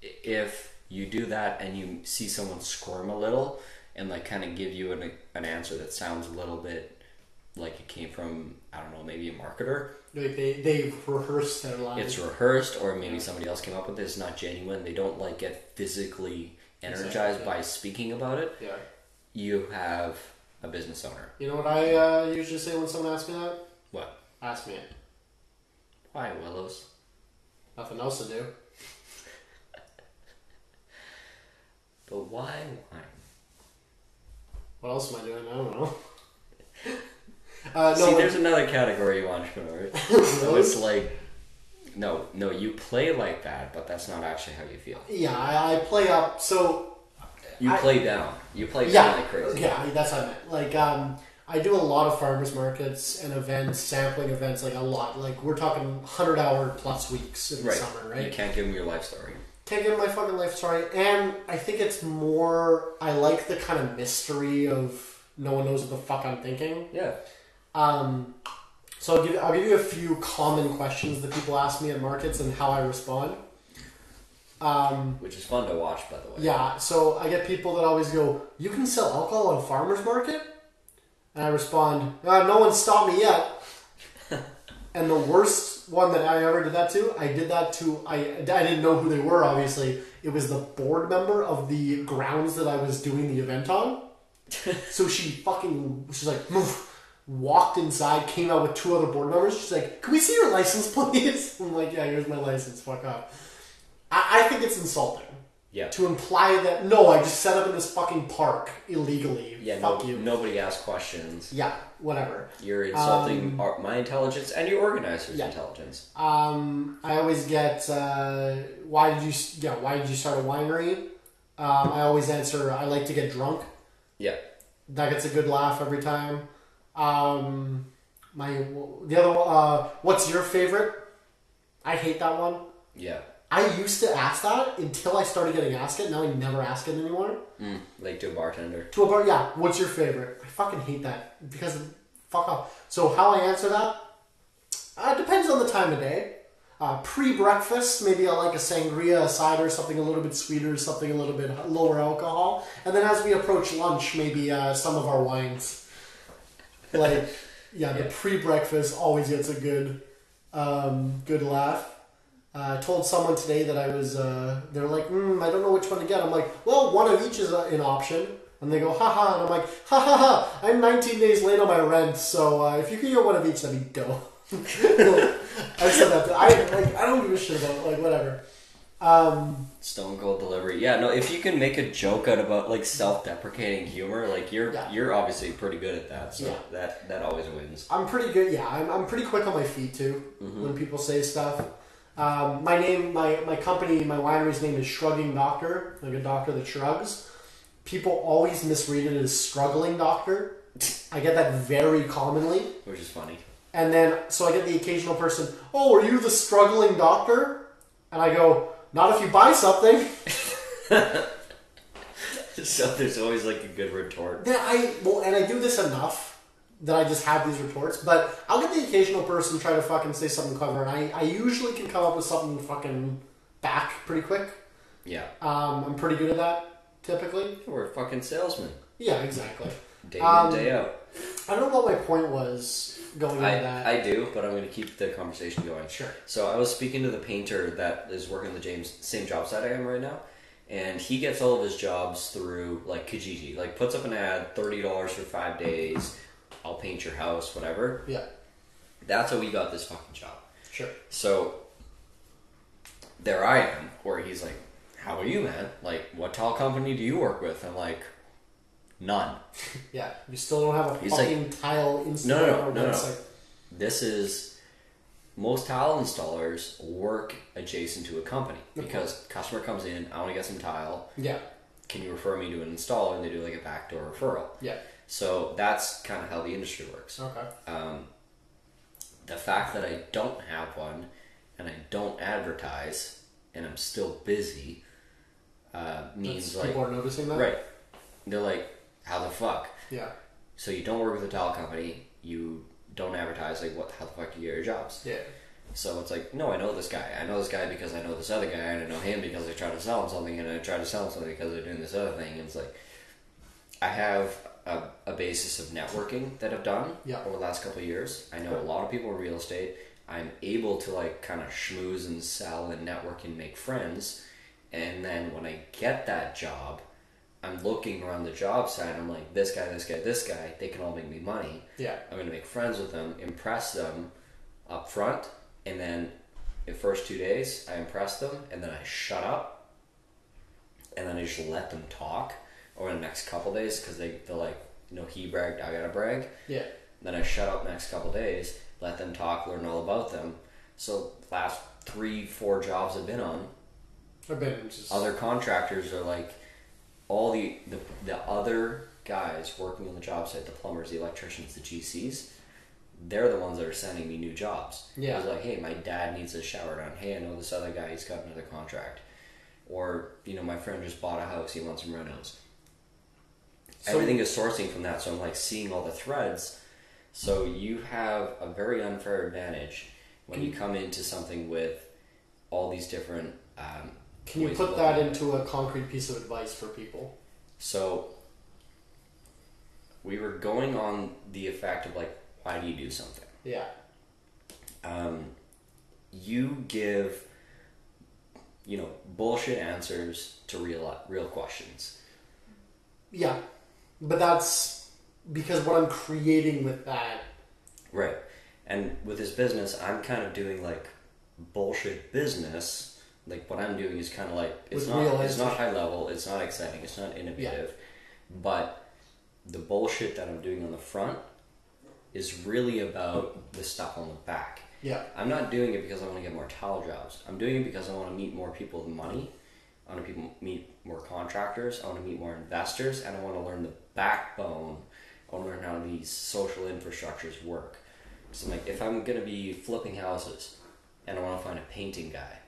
If you do that and you see someone squirm a little and like kind of give you an, an answer that sounds a little bit like it came from I don't know maybe a marketer Like they they rehearsed their lines. it's rehearsed or maybe somebody else came up with it it's not genuine they don't like get physically energized Exactly. by speaking about it yeah. you have a business owner You know what I uh, usually say when someone asks me that? what Ask me it. why willows Nothing else to do. but why why What else am I doing? I don't know. uh, no, see there's another category of entrepreneur so it's like no no you play like that but that's not actually how you feel yeah, I, I play up. So You I- play down. You play down like crazy. yeah, that's what I meant. Like, um, I do a lot of farmers markets and events, sampling events, like a lot. Like we're talking hundred hour plus weeks in the summer, Right. You can't give them your life story. Can't give my fucking life story, and I think it's more. I like the kind of mystery of no one knows what the fuck I'm thinking. Yeah. Um, so I'll give I'll give you a few common questions that people ask me at markets and how I respond. Um, Which is fun to watch, by the way. yeah, so I get people that always go, "You can sell alcohol at a farmer's market," and I respond, uh, "No one stopped me yet." and the worst one that I ever did that to, I did that to I I didn't know who they were. Obviously, it was the board member of the grounds that I was doing the event on. so she fucking she's like move. Walked inside, came out with two other board members. She's like, "Can we see your license, please?" I'm like, "Yeah, here's my license. Fuck off." I, I think it's insulting. Yeah. To imply that no, I just set up in this fucking park illegally. Yeah, Fuck no, you. nobody asks questions. Yeah, whatever. You're insulting Um, our, my intelligence and your organizer's Yeah. intelligence. Um, I always get uh, why did you yeah why did you start a winery? Um, I always answer I like to get drunk. Yeah. That gets a good laugh every time. Um, my the other uh, what's your favorite? I hate that one. Yeah. I used to ask that until I started getting asked it. Now I never ask it anymore. Mm, like to a bartender. To a bar, yeah. What's your favorite? I fucking hate that because fuck off. So how I answer that? Uh, depends on the time of day. Uh, pre-breakfast, maybe I like a sangria, a cider, something a little bit sweeter, something a little bit lower alcohol. And then as we approach lunch, maybe uh, some of our wines. Like, yeah, the pre-breakfast always gets a good, um, good laugh. Uh, I told someone today that I was. Uh, they're like, mm, I don't know which one to get. I'm like, well, one of each is uh, an option. And they go, haha. And I'm like, ha ha ha. I'm 19 days late on my rent, so uh, if you could get one of each, that'd be dope. I said that. To, I like. I don't give a shit about like whatever. Um, Stone cold delivery. Yeah, no, if you can make a joke out about like self deprecating humor, like you're Yeah. you're obviously pretty good at that. So Yeah. that that always wins. I'm pretty good. Yeah, I'm, I'm pretty quick on my feet too when people say stuff. Um, my name, my my company, my winery's name is Shrugging Doctor, like a doctor that shrugs. People always misread it as struggling doctor. I get that very commonly. Which is funny. And then, so I get the occasional person, oh, are you the struggling doctor? And I go, not if you buy something. so there's always like a good retort. Then I, well, and I do this enough that I just have these reports, but I'll get the occasional person try to fucking say something clever, and I, I usually can come up with something fucking back pretty quick. Yeah. Um, I'm pretty good at that, typically. We're fucking salesmen. Yeah, exactly. Day Um, in, day out. I don't know what my point was going into I, that. I do, but I'm going to keep the conversation going. Sure. So I was speaking to the painter that is working the James same job site I am right now, and he gets all of his jobs through like Kijiji. Like puts up an ad, thirty dollars for five days. I'll paint your house, whatever. yeah, That's how we got this fucking job. sure. So there I am, where he's like, "How are you, man? Like, what tall company do you work with?" I'm like, "None." Yeah, you still don't have a He's like- fucking tile Instagram No, no, no, no, no. this is most tile installers work adjacent to a company because customer comes in, I want to get some tile. Yeah, Can you refer me to an installer? And they do like a backdoor referral. yeah. So that's kind of how the industry works. Okay. Um, the fact that I don't have one and I don't advertise and I'm still busy uh, means like people are noticing that. right. They're like, how the fuck? Yeah. So you don't work with a tile company. You don't advertise. Like, what? How the fuck do you get your jobs? Yeah. So it's like, no, I know this guy. I know this guy because I know this other guy, and I know him because I try to sell him something, and I try to sell him something because they're doing this other thing. And it's like, I have a, a basis of networking that I've done Yeah. over the last couple of years. I know a lot of people in real estate. I'm able to like kind of schmooze and sell and network and make friends. And then when I get that job, I'm looking around the job site. I'm like, this guy, this guy, this guy. They can all make me money. Yeah. I'm gonna make friends with them, impress them up front, and then the first two days I impress them, and then I shut up, and then I just let them talk over the next couple days because they they're like, you know, he bragged, I gotta brag. Yeah. Then I shut up next couple days, let them talk, learn all about them. So last three, four jobs I've been on, I've been just other contractors are like all the, the the other guys working on the job site, the plumbers, the electricians, the GCs, they're the ones that are sending me new jobs. Yeah. I was like, hey, my dad needs a shower done. Hey, I know this other guy, he's got another contract. Or, you know, my friend just bought a house, he wants some renos. So- Everything is sourcing from that, so I'm like seeing all the threads. So you have a very unfair advantage when you come into something with all these different um, Can you put that into a concrete piece of advice for people? So we were going on the effect of like, why do you do something? Yeah. Um, you give, you know, bullshit answers to real real questions. Yeah. But that's because what I'm creating with that. Right. And with this business, I'm kind of doing like bullshit business like what I'm doing is kind of like it's With not it's not high level, it's not exciting, it's not innovative, yeah. but the bullshit that I'm doing on the front is really about the stuff on the back. Yeah. I'm not doing it because I want to get more towel jobs. I'm doing it because I want to meet more people with money. I want to people meet more contractors. I want to meet more investors, and I want to learn the backbone. on learn how these social infrastructures work. So, like, if I'm gonna be flipping houses, and I want to find a painting guy,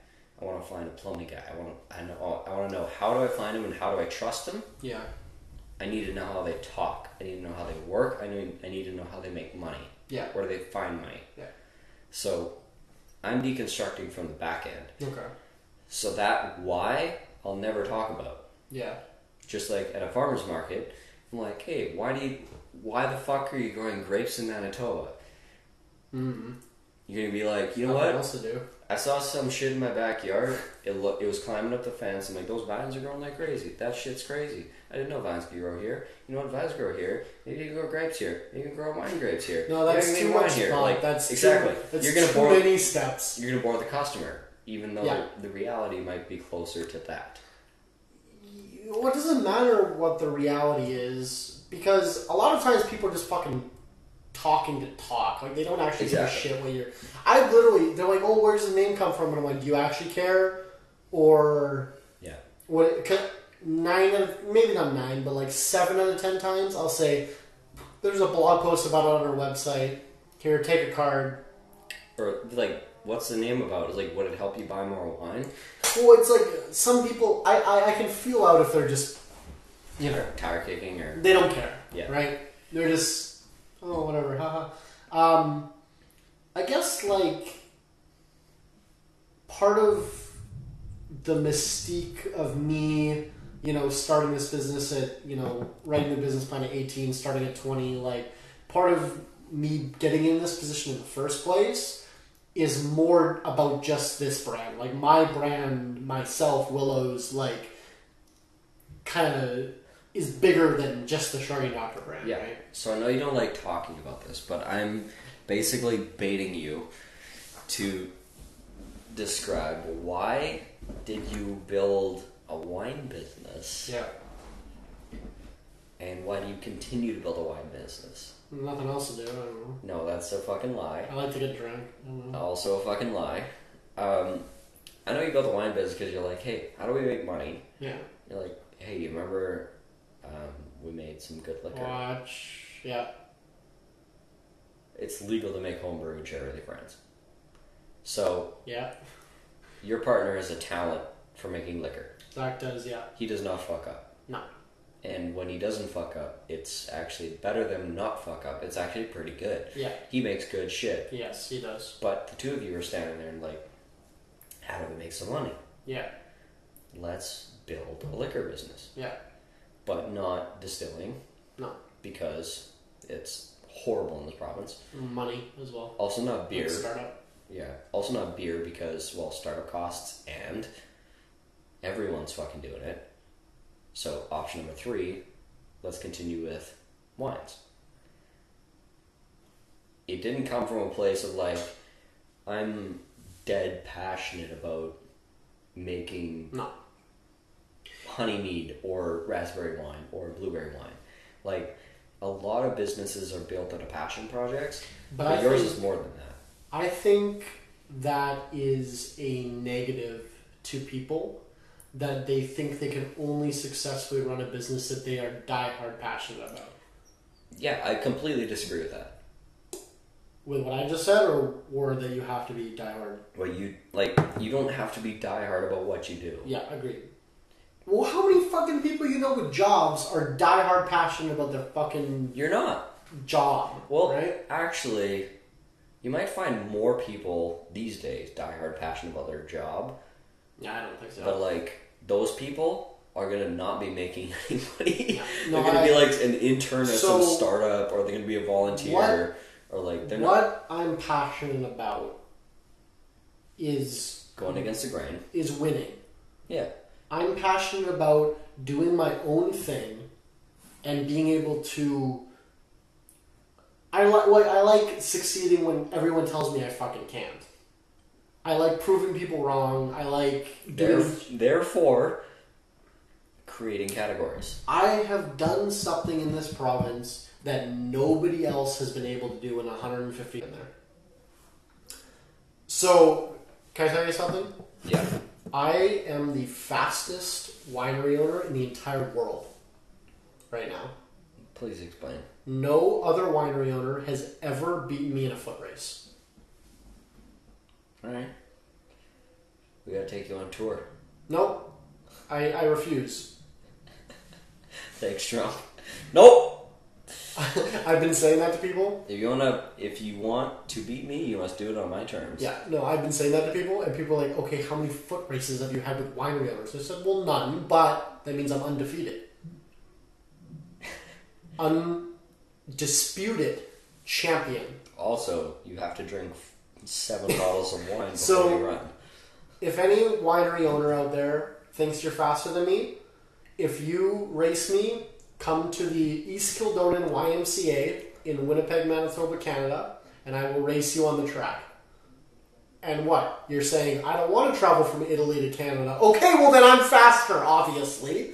I want to find a plumbing guy. I want to. I know. I want to know how do I find them and how do I trust them. Yeah. I need to know how they talk. I need to know how they work. I need. I need to know how they make money. Yeah. Where do they find money? Yeah. So I'm deconstructing from the back end. Okay. So that why I'll never talk about. Yeah. Just like at a farmer's market, I'm like, hey, why do you why the fuck are you growing grapes in Manitoba? Mm-hmm. You're gonna be like, you know Nothing what? else to do. I saw some shit in my backyard. It look, it was climbing up the fence. I'm like, those vines are growing like crazy. That shit's crazy. I didn't know vines could grow here. You know what vines grow here? Maybe you can grow grapes here. Maybe you can grow wine grapes here. No, that's too wine much thought. Like that's exactly. Too, that's you're gonna too bore many steps. you're gonna bore the customer, even though Yeah. the reality might be closer to that. What doesn't matter what the reality is? Because a lot of times people are just fucking talking to talk. Like they don't actually give a shit what you're. I literally, they're like, "Oh, where's the name come from?" And I'm like, "Do you actually care?" Or Yeah. what? Nine out of maybe not nine, but like seven out of ten times, I'll say, "There's a blog post about it on our website. Here, take a card." Or like, what's the name about? Is like, would it help you buy more wine? Well, it's like some people. I, I I can feel out if they're just, you know, Tire kicking or they don't care. Yeah. Right? They're just oh whatever, haha. Um I guess like part of the mystique of me, you know, starting this business at, you know, writing the business plan at 18, starting at 20, like part of me getting in this position in the first place is more about just this brand. Like my brand, myself, Willow's, like kind of is bigger than just the Shrugging Doctor brand, Yeah. right? So I know you don't like talking about this, but I'm basically baiting you to describe why did you build a wine business Yeah. And why do you continue to build a wine business? Nothing else to do. I don't know. No, that's a fucking lie. I like to get drunk. Also a fucking lie. Um, I know you built a wine business because you're like, hey, how do we make money? Yeah. You're like, hey, you remember um, we made some good liquor? Watch. Yeah. It's legal to make homebrew and share with your friends. So Yeah. your partner is a talent for making liquor. Zach does. Yeah. He does not fuck up. No. And when he doesn't fuck up, it's actually better than not fuck up. It's actually pretty good. Yeah. He makes good shit. Yes, he does. But the two of you are standing there and like, how do we make some money? Yeah. Let's build a liquor business. Yeah. But not distilling No. because it's horrible in this province. Money as well. Also not Like beer. startup. Yeah. Also not beer because well startup costs and everyone's fucking doing it. So option number three, let's continue with wines. It didn't come from a place of like I'm dead passionate about making No. honey mead or raspberry wine or blueberry wine. Like a lot of businesses are built out of passion projects, But but, yours think- is more than that. I think that is a negative to people that they think they can only successfully run a business that they are diehard passionate about. Yeah, I completely disagree with that. With what I just said, or or that you have to be diehard. But you like you don't have to be diehard about what you do. Yeah, agreed. Well, how many fucking people you know with jobs are diehard passionate about their fucking You're not. job? Well, right? actually, you might find more people these days diehard passionate about their job, Yeah, I don't think so. but like those people are gonna not be making any money. No, they're gonna be like an intern at So- some startup, or they're gonna be a volunteer, or like they're not what I'm passionate about is going against the grain. is winning. Yeah, I'm passionate about doing my own thing and being able to. I like like I like succeeding when everyone tells me I fucking can't. I like proving people wrong. I like There, doing. therefore, creating categories. I have done something in this province that nobody else has been able to do in 150 in there. So, can I tell you something? Yeah. I am the fastest winery owner in the entire world right now. Please explain. No other winery owner has ever beaten me in a foot race. All right. We gotta take you on tour. Nope. I, I refuse. Thanks, Trump. Nope. I've been saying that to people. If you wanna, if you want to beat me, you must do it on my terms. Yeah, no, I've been saying that to people, and people are like, okay, how many foot races have you had with winery owners? I said, well, none, but that means I'm undefeated. Undisputed champion. Also, you have to drink seven bottles of wine before So- you run. If any winery owner out there thinks you're faster than me, if you race me, come to the East Kildonan YMCA in Winnipeg, Manitoba, Canada, and I will race you on the track. And what? You're saying, I don't want to travel from Italy to Canada. Okay, well then I'm faster, obviously.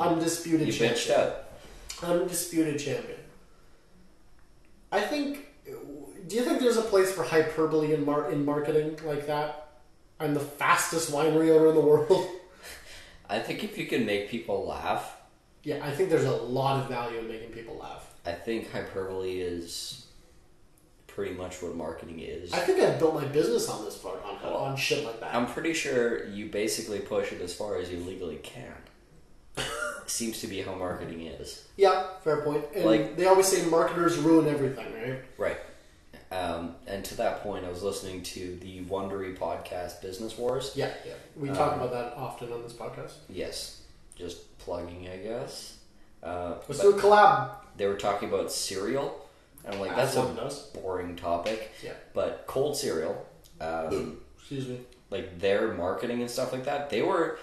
Undisputed You champion. bitched out. Undisputed champion. I think. Do you think there's a place for hyperbole in, mar- in marketing like that? I'm the fastest winery owner in the world. I think if you can make people laugh, yeah, I think there's a lot of value in making people laugh. I think hyperbole is pretty much what marketing is. I think I've built my business on this part, on, on shit like that. I'm pretty sure you basically push it as far as you legally can. Seems to be how marketing is. yeah, fair point. And Like- they always say marketers ruin everything, right? Right. Um, and to that point, I was listening to the Wondery podcast, Business Wars. Yeah, yeah. We talk about that often on this podcast. Yes, just plugging, I guess. Uh, Let's do a collab. they were talking about cereal, and I'm like, that's a does. boring topic. Yeah. But cold cereal, um, Excuse me. like their marketing and stuff like that, they were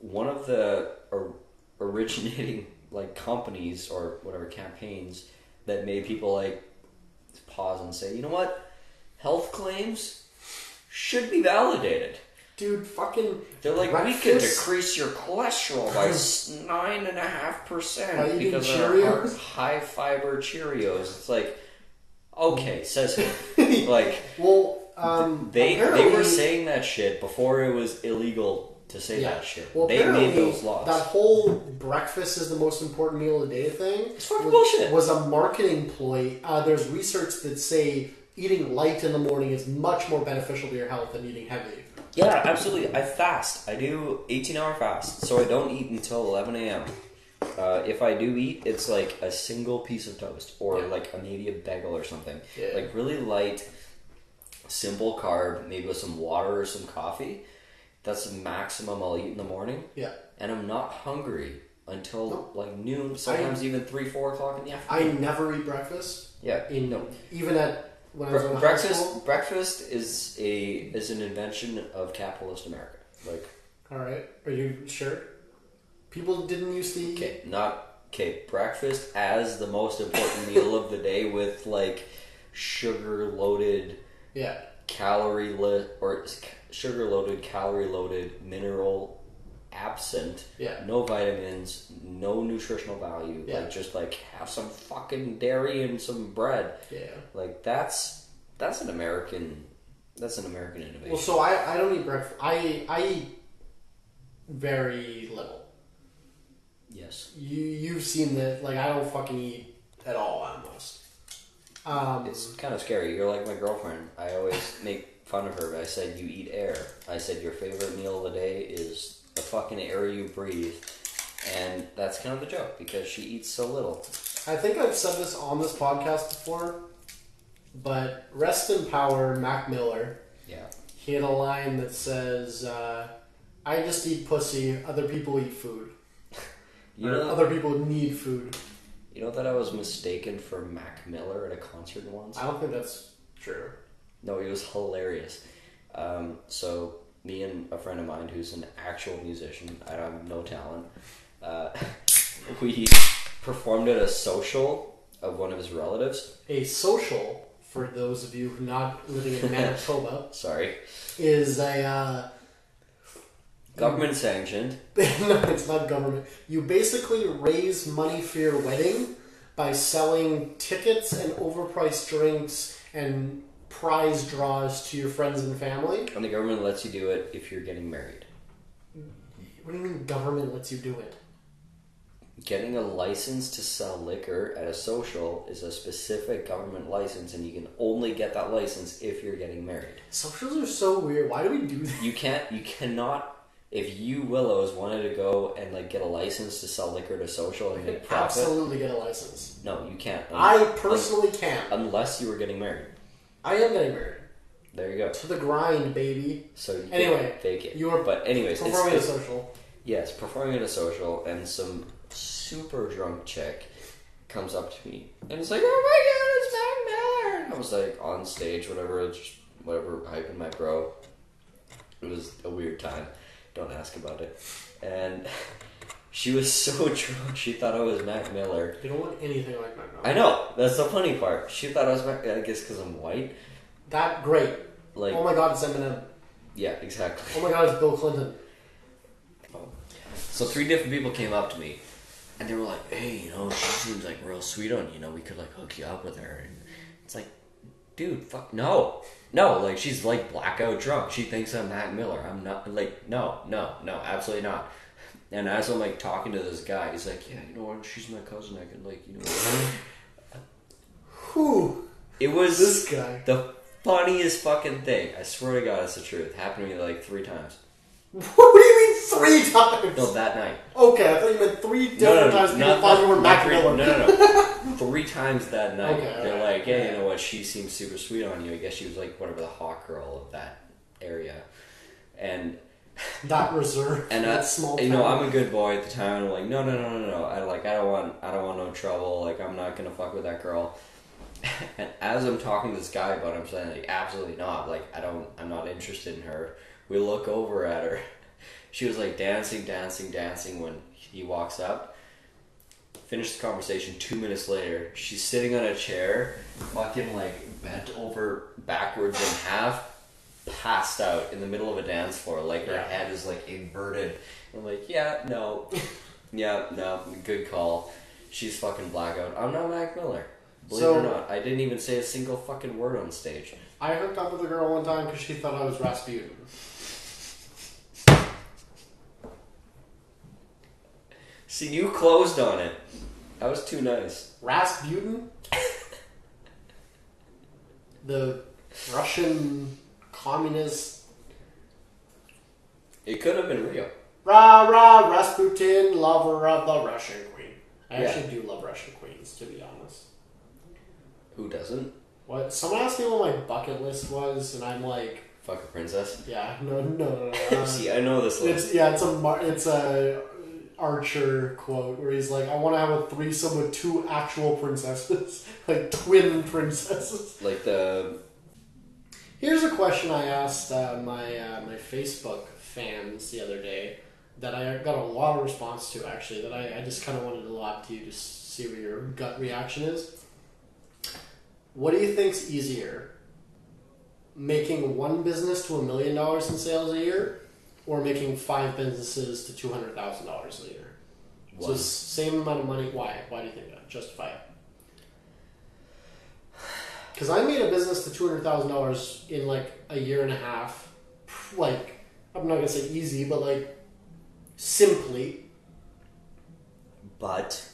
one of the or, originating like companies or whatever campaigns that made people like pause and say, you know what, health claims should be validated. Dude, fucking. They're like, we can decrease your cholesterol by nine and a half percent because of our high fiber Cheerios. It's like, okay, says who? like Well, um, they they were saying that shit before it was illegal to say Yeah. that shit. Well, they made those laws. That whole breakfast is the most important meal of the day thing. It's fucking was, bullshit. Was a marketing ploy. Uh, there's research that say eating light in the morning is much more beneficial to your health than eating heavy. yeah, absolutely. I fast. I do eighteen hour fast, so I don't eat until eleven a.m. Uh, if I do eat, it's like a single piece of toast or Yeah. like a, maybe a bagel or something. Yeah. Like really light, simple carb, maybe with some water or some coffee. That's the maximum I'll eat in the morning, Yeah. and I'm not hungry until No. like noon. Sometimes even three, four o'clock in the afternoon. I never eat breakfast. yeah, In no. even at when I was breakfast breakfast is a is an invention of capitalist America. Like All right, are you sure? People didn't used to eat. okay, not okay. Breakfast as the most important meal of the day with like sugar loaded, Yeah. calorie lit or sugar loaded, calorie loaded, mineral absent. Yeah. No vitamins, no nutritional value. Yeah. Like just like have some fucking dairy and some bread. Yeah. Like that's that's an American that's an American innovation. Well, so I, I don't eat breakfast. I I eat very little. yes. You you've seen that like I don't fucking eat at all almost. Um, It's kind of scary. You're like my girlfriend. I always make fun of her. I said you eat air. I said your favorite meal of the day is the fucking air you breathe, and that's kind of the joke because she eats so little. I think I've said this on this podcast before, but rest in power, Mac Miller. Yeah. He had a line that says, uh, "I just eat pussy. Other people eat food. You know, other people need food." You know that I was mistaken for Mac Miller at a concert once. I don't think that's true. No, he was hilarious. Um, so me and a friend of mine who's an actual musician, I have no talent. Uh, we performed at a social of one of his relatives. A social for those of you who not living in Manitoba, Sorry. is a uh, Government sanctioned. no, it's not government. You basically raise money for your wedding by selling tickets and overpriced drinks and prize draws to your friends and family. And the government lets you do it if you're getting married. What do you mean government lets you do it? Getting a license to sell liquor at a social is a specific government license, and you can only get that license if you're getting married. Socials are so weird. Why do we do that? You can't, you cannot. If you Willows wanted to go and like get a license to sell liquor to social and make profit, Absolutely get a license. no, you can't. I personally can't unless you were getting married. I am getting married. There you go. To the grind, baby. So you Anyway, fake it. you were but anyways, it's, Performing a social. Yes, performing at a social, and some super drunk chick comes up to me and it's like, "Oh my god, it's Mac Miller!" And I was like on stage, whatever, just whatever, hyping my bro. It was a weird time. Don't ask about it. And she was so drunk, she thought I was Mac Miller. You don't look anything like my mom. I know that's the funny part. She thought I was Mac. I guess because I'm white. That great. Like, oh my god, it's Eminem. yeah, exactly. Oh my god, it's Bill Clinton. So three different people came up to me, and they were like, "Hey, you know, she seems like real sweet on you. You know, we could like hook you up with her." And it's like, dude, fuck no, no. Like she's like blackout drunk. She thinks I'm Mac Miller. I'm not. Like no, no, no, absolutely not. And as I'm like talking to this guy, he's like, "Yeah, you know what? She's my cousin. I can like, you know." Whew. It was This guy. the funniest fucking thing. I swear to God, it's the truth. Happened to me like three times. What do you mean three times? No, that night. Okay, I thought you meant three different times people not- thought you were Mac three-. No, no, no. three times that night. Okay, They're alright. like, hey, you know what? She seems super sweet on you. I guess she was like whatever the hot girl of that area. And That reserve. and that I, small you know. I'm a good boy at the time. I'm like, no, no, no, no, no. I like, I don't want, I don't want no trouble. Like, I'm not gonna fuck with that girl. And as I'm talking to this guy about, it, I'm saying, like, absolutely not. Like, I don't, I'm not interested in her. We look over at her. She was like dancing, dancing, dancing when he walks up. Finished the conversation two minutes later. She's sitting on a chair, fucking like bent over backwards in half, passed out in the middle of a dance floor. Like her Yeah. head is like inverted. I'm like, yeah, no, yeah, no, good call. She's fucking blackout. I'm not Mac Miller. Believe So- it or not, I didn't even say a single fucking word on stage. I hooked up with a girl one time because she thought I was Rasputin. See, you closed on it. That was too nice. Rasputin? the Russian communist. It could have been real. Rah rah, Rasputin, lover of the Russian queen. I Yeah. actually do love Russian queens, to be honest. Who doesn't? What? Someone asked me what my bucket list was, and I'm like, Fuck a princess. yeah, no, no, no. no. See, I know this list. It's yeah, it's a it's a Archer quote where he's like, "I want to have a threesome with two actual princesses, like twin princesses." Like the Here's a question I asked uh, my uh, my Facebook fans the other day that I got a lot of response to actually. That I, I just kind of wanted to lob to you to see what your gut reaction is. What do you think's easier? Making one business to a million dollars in sales a year, or making five businesses to two hundred thousand dollars a year? So One. s- same amount of money. Why? Why do you think that? Justify it. Because I made a business to two hundred thousand dollars in like a year and a half. Like I'm not gonna say easy, but like simply. but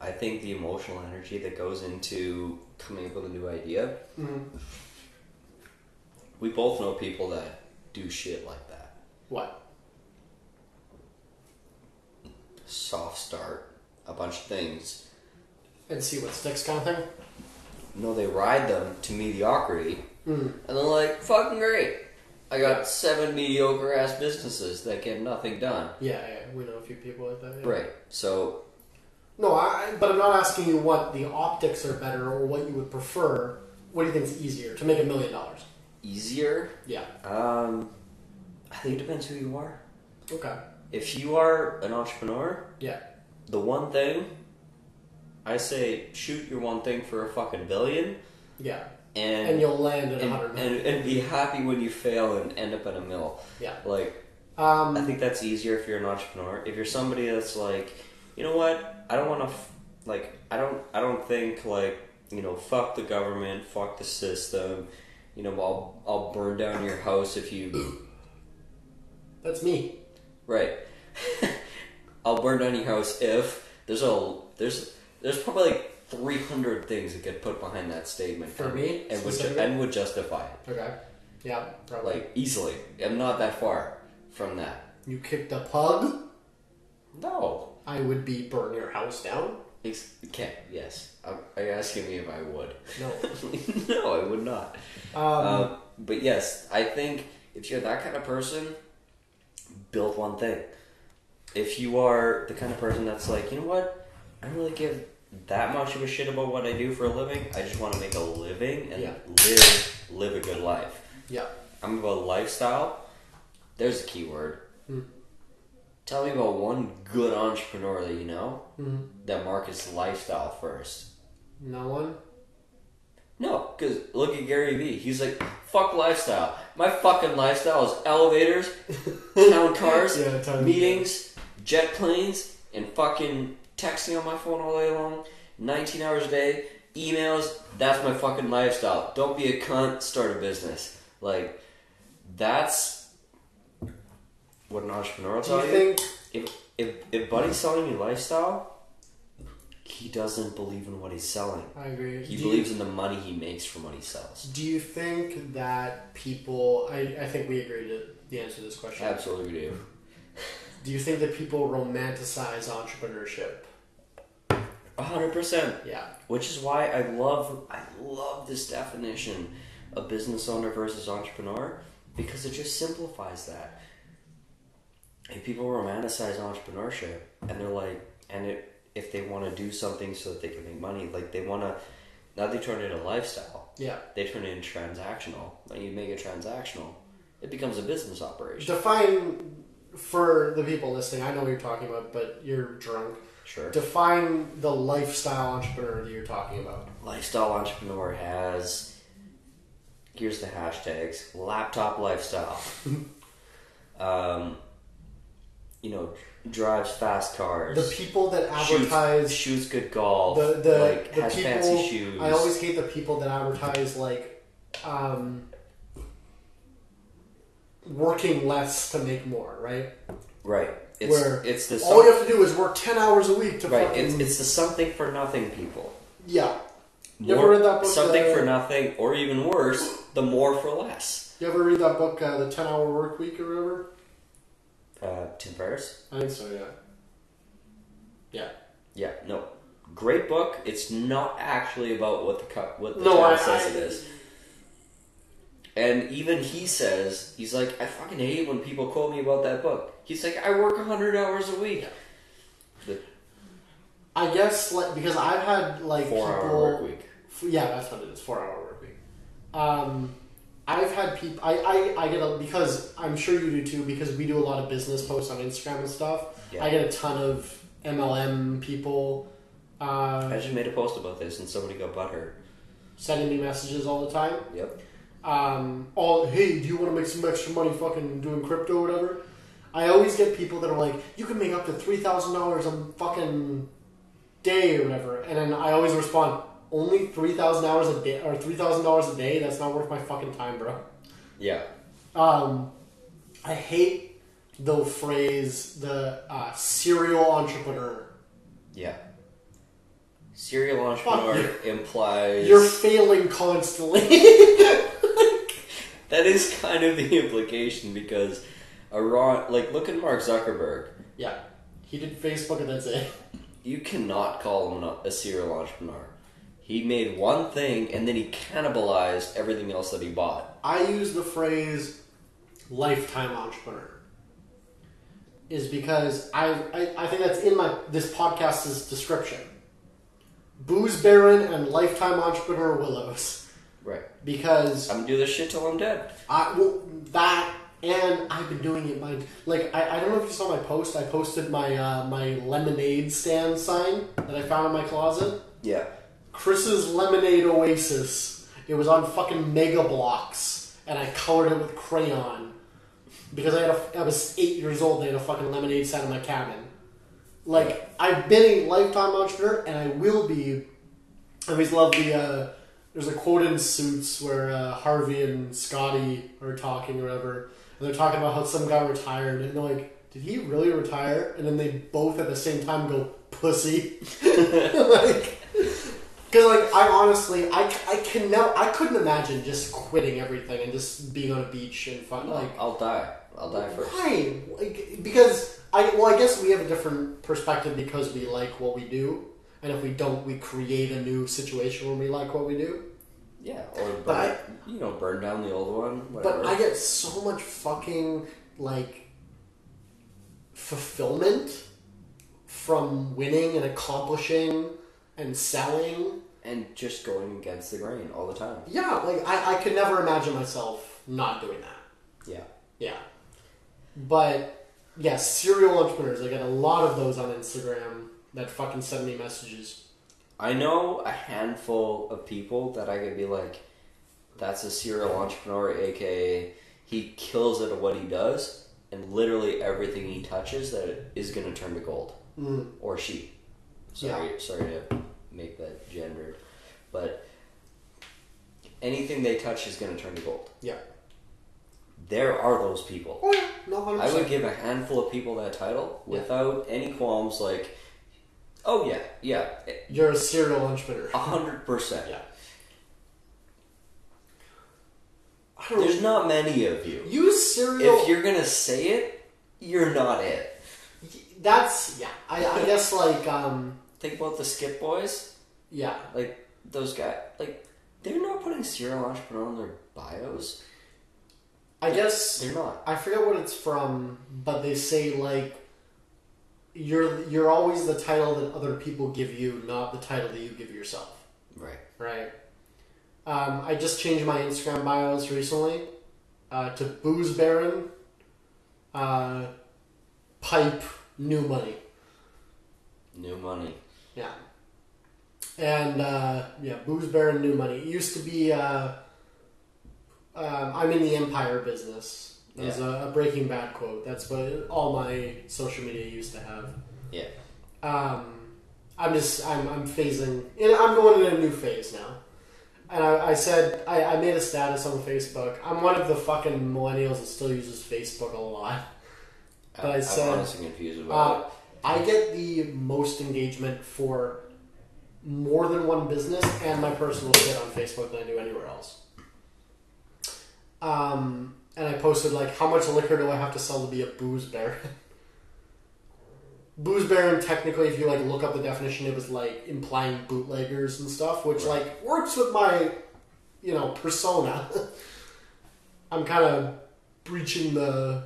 I think the emotional energy that goes into coming up with a new idea. Mm-hmm. We both know people that do shit like that. What? Soft start, a bunch of things. And see what sticks, kind of thing. No, they ride them to mediocrity, Mm. and they're like, "Fucking great! I got seven mediocre ass businesses that get nothing done." Yeah, yeah, we know a few people like that. yeah. Right. So No, I, but I'm not asking you what the optics are better or what you would prefer. What do you think is easier to make a million dollars? Easier. Yeah. Um, I think it depends who you are. Okay. If you are an entrepreneur, Yeah. the one thing I say shoot your one thing for a fucking billion Yeah. and And you'll land at and, 100 and, and be happy when you fail and end up in a mill. Yeah. Like Um, I think that's easier if you're an entrepreneur. If you're somebody that's like, you know what, I don't want to, f- like, I don't, I don't think like, you know, fuck the government, fuck the system. You know, I'll, I'll burn down your house if you, that's me. right. I'll burn down your house if there's a, there's, there's probably like 300 things that get put behind that statement For me, and would, ju- and would justify it Okay. Yeah, probably. like easily. I'm not that far from that. you kicked a pug, No. I would be burn your house down. Ex- Okay, yes. Are are you asking me if I would? No. no, I would not. Um, Um, but yes, I think if you're that kind of person, build one thing. If you are the kind of person that's like, you know what, I don't really give that much of a shit about what I do for a living. I just want to make a living and Yeah. live live a good life. yeah. I'm about lifestyle. There's a key word. Hmm. Tell me about one good entrepreneur that you know Mhm. that markets lifestyle first. No one. No, because look at Gary Vee. He's like, fuck lifestyle. My fucking lifestyle is elevators, town cars, Yeah, meetings, jet planes, and fucking texting on my phone all day long, 19 hours a day, emails. That's my fucking lifestyle. Don't be a cunt, start a business. Like, that's what an entrepreneur will Do tell you think? If, if, if Buddy's selling you lifestyle, he doesn't believe in what he's selling. I agree. He do believes You, in the money he makes from what he sells. do you think that people? I, I think we agree to the answer to this question. Absolutely we do. Do you think that people romanticize entrepreneurship? A hundred percent. Yeah. Which is why I love I love this definition of business owner versus entrepreneur because it just simplifies that. If people romanticize entrepreneurship and they're like and it if they want to do something so that they can make money, like they want to now they turn it into lifestyle. Yeah. They turn it into transactional. When you make it transactional, it becomes a business operation. Define for the people listening. I know what you're talking about, but you're drunk. Sure. Define the lifestyle entrepreneur that you're talking about. lifestyle entrepreneur has here's the hashtags laptop lifestyle um, you know drives fast cars The people that advertise shoots good golf the the, like the has people. fancy shoes I always hate the people that advertise like um, working less to make more. Right. right it's Where it's the All you have to do is work ten hours a week to right fucking it's, it's the something for nothing people yeah. You More- ever read that book? something uh, for nothing or even worse the more for less You ever read that book, uh, The Ten Hour Work Week, or whatever? Uh, Tim Ferriss I think so. Yeah. Yeah. Yeah, no. Great book. It's not actually about what the co- what the No, I- says I- it is. And even he says he's like, I fucking hate when people quote me about that book. He's like, I work hundred hours a week. The I guess like because I've had like four people. hour work week. F- Yeah, that's what it is. Four hour work week. Um, I've had people. I, I I get a because I'm sure you do too because we do a lot of business posts on Instagram and stuff. Yeah. I get a ton of MLM people uh, I just made a post about this and somebody got butthurt. sending me messages all the time. Yep. um, all hey, do you want to make some extra money fucking doing crypto or whatever? I always get people that are like, you can make up to three thousand dollars a fucking day or whatever, and then I always respond, only three thousand hours a day or three thousand dollars a day. That's not worth my fucking time, bro. Yeah. Um, I hate the phrase the uh, serial entrepreneur. Yeah. Serial entrepreneur implies You're failing constantly. that is kind of the implication because a raw like look at Mark Zuckerberg. yeah, he did Facebook and that's it. You cannot call him a serial entrepreneur. He made one thing and then he cannibalized everything else that he bought. I use the phrase lifetime entrepreneur is because I, I, I think that's in my this podcast's description. Booze Baron and lifetime entrepreneur Willows. Right. Because I'm gonna do this shit till I'm dead. I well that and I've been doing it my like I, I don't know if you saw my post, I posted my uh, my lemonade stand sign that I found in my closet. Yeah. Chris's Lemonade Oasis It was on fucking Mega Bloks, and I colored it with crayon because I had a, I was eight years old. And they had a fucking lemonade stand in my cabin. Like I've been a lifetime entrepreneur, and I will be. I always love the. Uh, there's a quote in Suits where uh, Harvey and Scotty are talking or whatever, and they're talking about how some guy retired, and they're like, "Did he really retire?" And then they both at the same time go, "Pussy," like. Because like I honestly I, I can now I couldn't imagine just quitting everything and just being on a beach and fun like I'll die. I'll die first. why like because I well I guess we have a different perspective because we like what we do and if we don't we create a new situation when we like what we do Yeah, or burn, But I- you know, burn down the old one. Whatever. but I get so much fucking like fulfillment from winning and accomplishing and selling and just going against the grain all the time. yeah like I, I could never imagine myself not doing that Yeah. Yeah. But yeah, serial entrepreneurs. I get a lot of those on Instagram that fucking send me messages. I know a handful of people that I could be like, that's a serial entrepreneur, aka he kills it at what he does, and literally everything he touches that is going to turn to gold. Mm. Or she. Sorry, sorry to make that gendered, but anything they touch is going to turn to gold. Yeah. There are those people. Oh yeah, no hundred I would give a handful of people that title Yeah. without any qualms. Like, oh yeah, yeah, You're a serial entrepreneur. a hundred percent. Yeah. I don't know. There's not many of you. Use serial. If you're gonna say it, you're not it. That's yeah. I, I guess like um Think about the Skip Boys. yeah. Like those guys. Like they're not putting serial entrepreneur on their bios. I guess They're not. I forget what it's from, but they say like you're you're always the title that other people give you, not the title that you give yourself. Right. Right. Um, I just changed my Instagram bios recently uh, to Booze Baron, uh, Pipe, New Money. New money. Yeah. And uh, yeah, Booze Baron, New Money. It used to be. Uh, um, I'm in the empire business. There's a, a Breaking Bad quote. That's what all my social media used to have. Yeah. Um, I'm just I'm I'm phasing. And I'm going in a new phase now. And I, I said I, I made a status on Facebook. I'm one of the fucking millennials that still uses Facebook a lot. But I I'm said- honestly confused about Uh, I get the most engagement for more than one business and my personal shit on Facebook than I do anywhere else. Um, and I posted like, how much liquor do I have to sell to be a booze baron? booze baron, technically, if you like look up the definition, it was like implying bootleggers and stuff, which Right. like works with my, you know, persona. I'm kind of breaching the,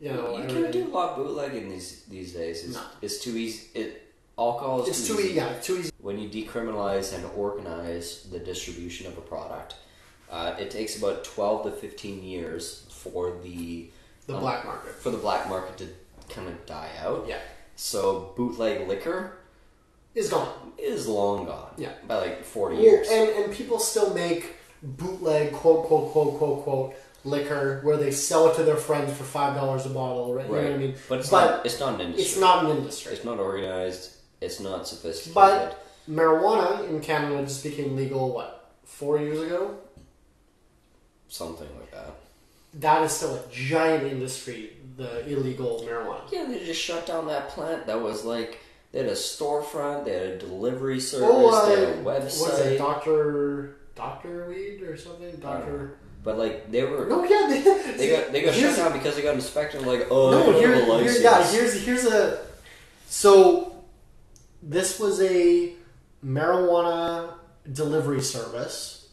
you know, You everything. can't do a lot of bootlegging these these days. It's, No. it's too easy. It alcohol is It's too, too easy. Yeah, too easy. when you decriminalize and organize the distribution of a product, uh, it takes about 12 to 15 years for the The um, black market. for the black market to kind of die out. Yeah, So bootleg liquor is gone. is long gone. Yeah. By like 40 Well, years. and and people still make bootleg quote quote quote quote quote liquor where they sell it to their friends for five dollars a bottle. Right? You know what I mean? But it's But not it's not an industry. It's not an industry. It's not organized. It's not sophisticated. But marijuana in Canada just became legal. What four years ago? something like that. That is still a giant industry. The illegal marijuana. Yeah, they just shut down that plant. That was like they had a storefront. They had a delivery service. Oh, they had uh, a what is it, Doctor Doctor Weed or something? Doctor. But like they were No, yeah, they, They got they got shut down because they got inspected. Like, oh, no, here, a here, yeah, here's here's a. So, this was a marijuana delivery service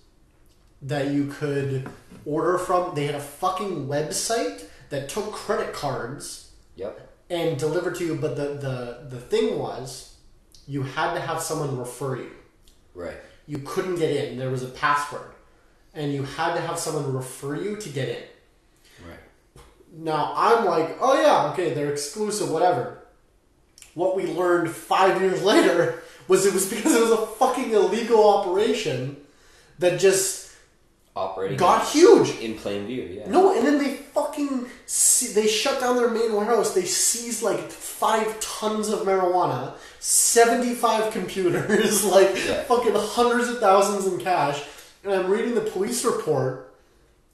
that you could order from. They had a fucking website that took credit cards Yep. and delivered to you. But the the the thing was, you had to have someone refer you. Right. You couldn't get in. There was a password, and you had to have someone refer you to get in. Right. Now I'm like, oh yeah, okay, they're exclusive, whatever. What we learned five years later was it was because it was a fucking illegal operation that just Operating got huge. in plain view. Yeah. No, and then they fucking se- they shut down their main warehouse. They seized like five tons of marijuana, seventy-five computers, like Yeah. fucking hundreds of thousands in cash. And I'm reading the police report,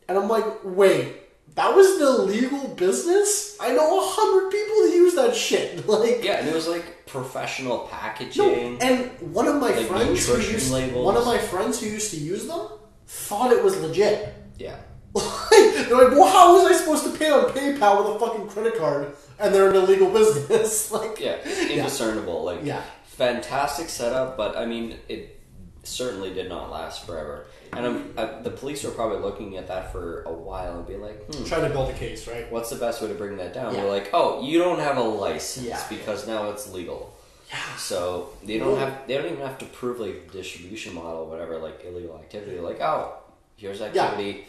and I'm like, wait, that was an illegal business? I know a hundred people that use that shit. Like, Yeah, and it was like professional packaging. no, and one of my Like friends who used labels. one of my friends who used to use them thought it was legit. yeah. Like, they're like, well, how was I supposed to pay on PayPal with a fucking credit card and they're an illegal business? like, Yeah, indiscernible. Like, Yeah. fantastic setup, but I mean, it certainly did not last forever. And I'm, I, the police were probably looking at that for a while and being like, hmm, trying to build a case, right? what's the best way to bring that down? Yeah. We're like, oh, you don't have a license Yeah. because now it's legal. Yeah. So they don't Well- have, they don't even have to prove like distribution model, whatever, like illegal activity. They're like, oh, here's activity.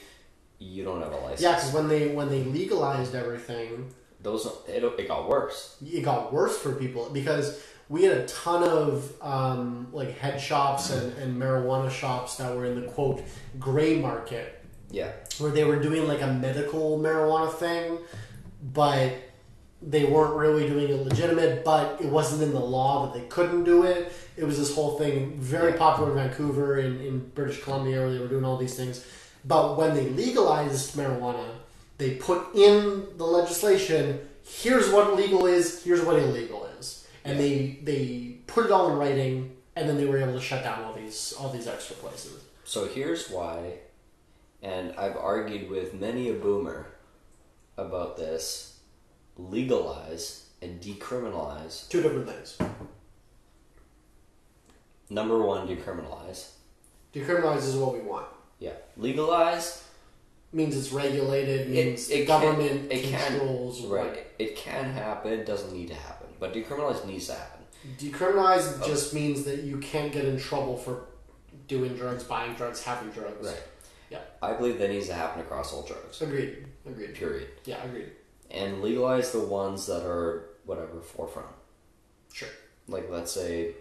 You don't have a license. Yeah, because when they when they legalized everything, Those it, it got worse. it got worse for people because we had a ton of um, like head shops and, and marijuana shops that were in the quote gray market Yeah. where they were doing like a medical marijuana thing, but they weren't really doing it legitimate, but it wasn't in the law that they couldn't do it. It was this whole thing, very popular in Vancouver, in, in British Columbia, where they were doing all these things. But when they legalized marijuana, they put in the legislation here's what legal is, here's what illegal And they, they put it all in writing, and then they were able to shut down all these all these extra places. So here's why, and I've argued with many a boomer about this legalize and decriminalize. Two different things. Number one, decriminalize. Decriminalize is what we want. Yeah. Legalize, means it's regulated, means it government can, it can, controls. right. It can happen, doesn't need to happen. But decriminalize needs to happen. Decriminalize Oh. just means that you can't get in trouble for doing drugs, buying drugs, having drugs. Right. Yeah. I believe that needs to happen across all drugs. Agreed. Agreed. Period. Yeah, agreed. And legalize the ones that are, whatever, forefront. Sure. like let's say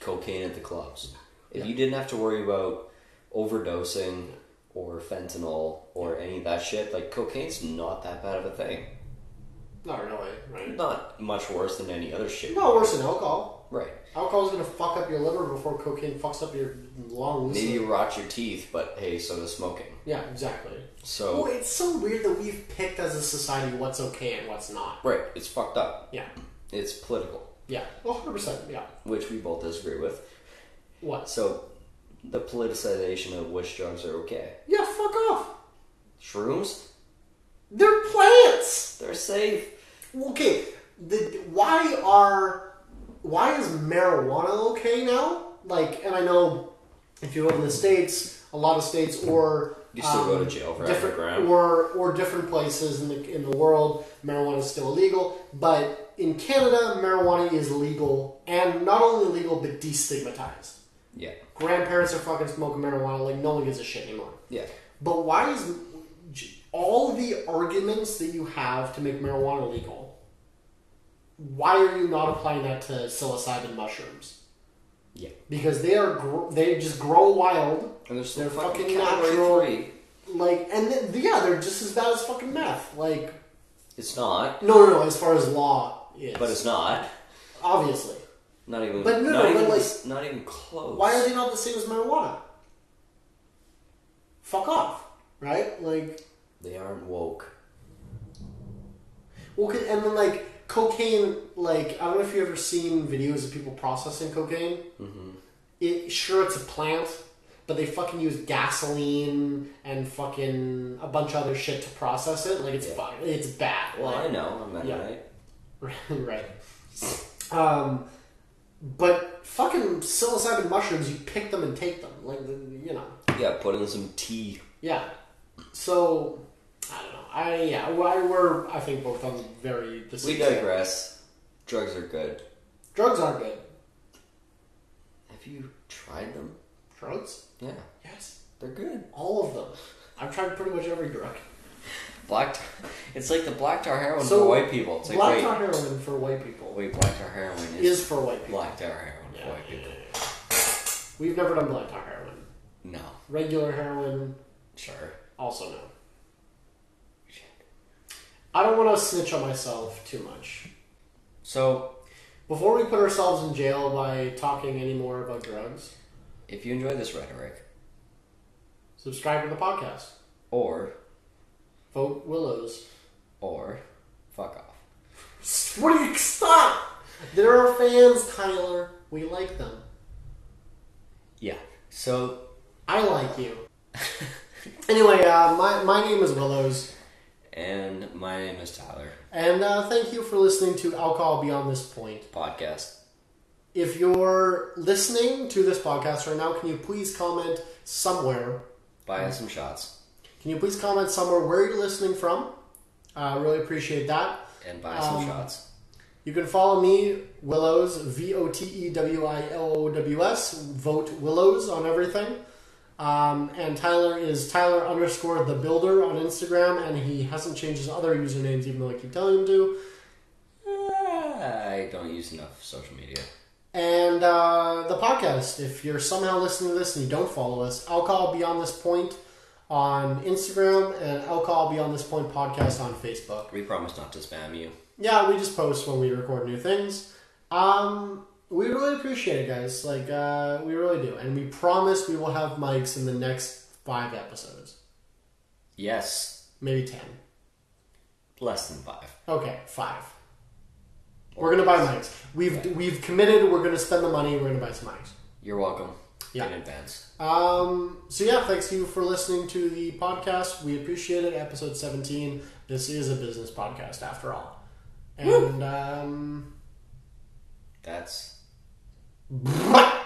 cocaine at the clubs if Yeah. you didn't have to worry about overdosing or fentanyl or any of that shit like cocaine's not that bad of a thing Not really, right? not much worse than any other shit Not worse than alcohol. right Alcohol's gonna fuck up your liver before cocaine fucks up your lungs. maybe you rot your teeth but hey so does smoking Yeah, exactly. so Well, it's so weird that we've picked as a society what's okay and what's not. right it's fucked up Yeah. it's political Yeah. Well, hundred percent. Yeah. which we both disagree with What? so the politicization of which drugs are okay Yeah. Fuck off. shrooms They're plants. they're safe Okay, the, why are why is marijuana okay now? Like, and I know if you live in the states, a lot of states or You still go um, to jail for different or or different places in the in the world, marijuana is still illegal. But in Canada, marijuana is legal, and not only legal but destigmatized. yeah Grandparents are fucking smoking marijuana, like no one gives a shit anymore. yeah But why is all the arguments that you have to make marijuana legal? Why are you not applying that to psilocybin mushrooms? yeah Because they are gr- they just grow wild, And they're still They're fucking, fucking natural. three. like, and then, yeah, they're just as bad as fucking meth. Like, It's not, no, no, no. As far as law is, but it's not. obviously. Not even. But no, not no, even. but like- not even close. Why are they not the same as marijuana? Fuck off, right? Like, They aren't woke. Well, and then like cocaine, like I don't know if you've ever seen videos of people processing cocaine. Mm-hmm. It sure it's a plant, but they fucking use gasoline and fucking a bunch of other shit to process it. Like it's Yeah. it's bad. Well, like, I know. I'm Yeah. Mennonite. right. Um, but fucking psilocybin mushrooms, you pick them and take them. Like you know, Yeah, put in some tea. yeah. So I don't know. I yeah. I, we're I think both on very the same. We digress. Drugs are good. Drugs are good. Have you tried them? Drugs? Yeah, Yes. they're good. All of them. I've tried pretty much every drug. Black. Tar- it's like the black tar heroin So, for white people. It's like Black wait, tar heroin for white people wait, black tar heroin is, is for white people. black tar heroin Yeah, for white people. yeah. We've never done black tar heroin. No. Regular heroin, Sure. also no. I don't want to snitch on myself too much. So, Before we put ourselves in jail by talking any more about drugs, if you enjoy this rhetoric, subscribe to the podcast. or, Vote Willows. or, fuck off. What do you stop? There are fans, Tyler. We like them. Yeah. So, I like you. anyway, uh, my my name is Willows, and my name is Tyler. and uh, thank you for listening to Alcohol Beyond This Point. Podcast. If you're listening to this podcast right now, can you please comment somewhere? Buy us some shots. Can you please comment somewhere where you're listening from? I uh, really appreciate that. And buy some Um, shots. You can follow me, Willows, V O T E W I L O W S, vote Willows on everything. Um, and Tyler is Tyler underscore the builder on Instagram, and he hasn't changed his other usernames even though I keep telling him to. I don't use enough social media. And uh, the podcast, if you're somehow listening to this and you don't follow us, Alcohol Beyond This Point on Instagram and Alcohol Beyond This Point podcast on Facebook. We promise not to spam you. Yeah, we just post when we record new things. Um, we really appreciate it, guys. Like, uh, we really do. And we promise we will have mics in the next five episodes. Yes, Maybe ten. less than five. Okay, five. We're gonna buy mics. We've we've committed. We're gonna spend the money. We're gonna buy some mics. You're welcome. Yeah. In advance. Um, so yeah, thanks you for listening to the podcast. We appreciate it. Episode seventeen. This is a business podcast after all. And um, That's just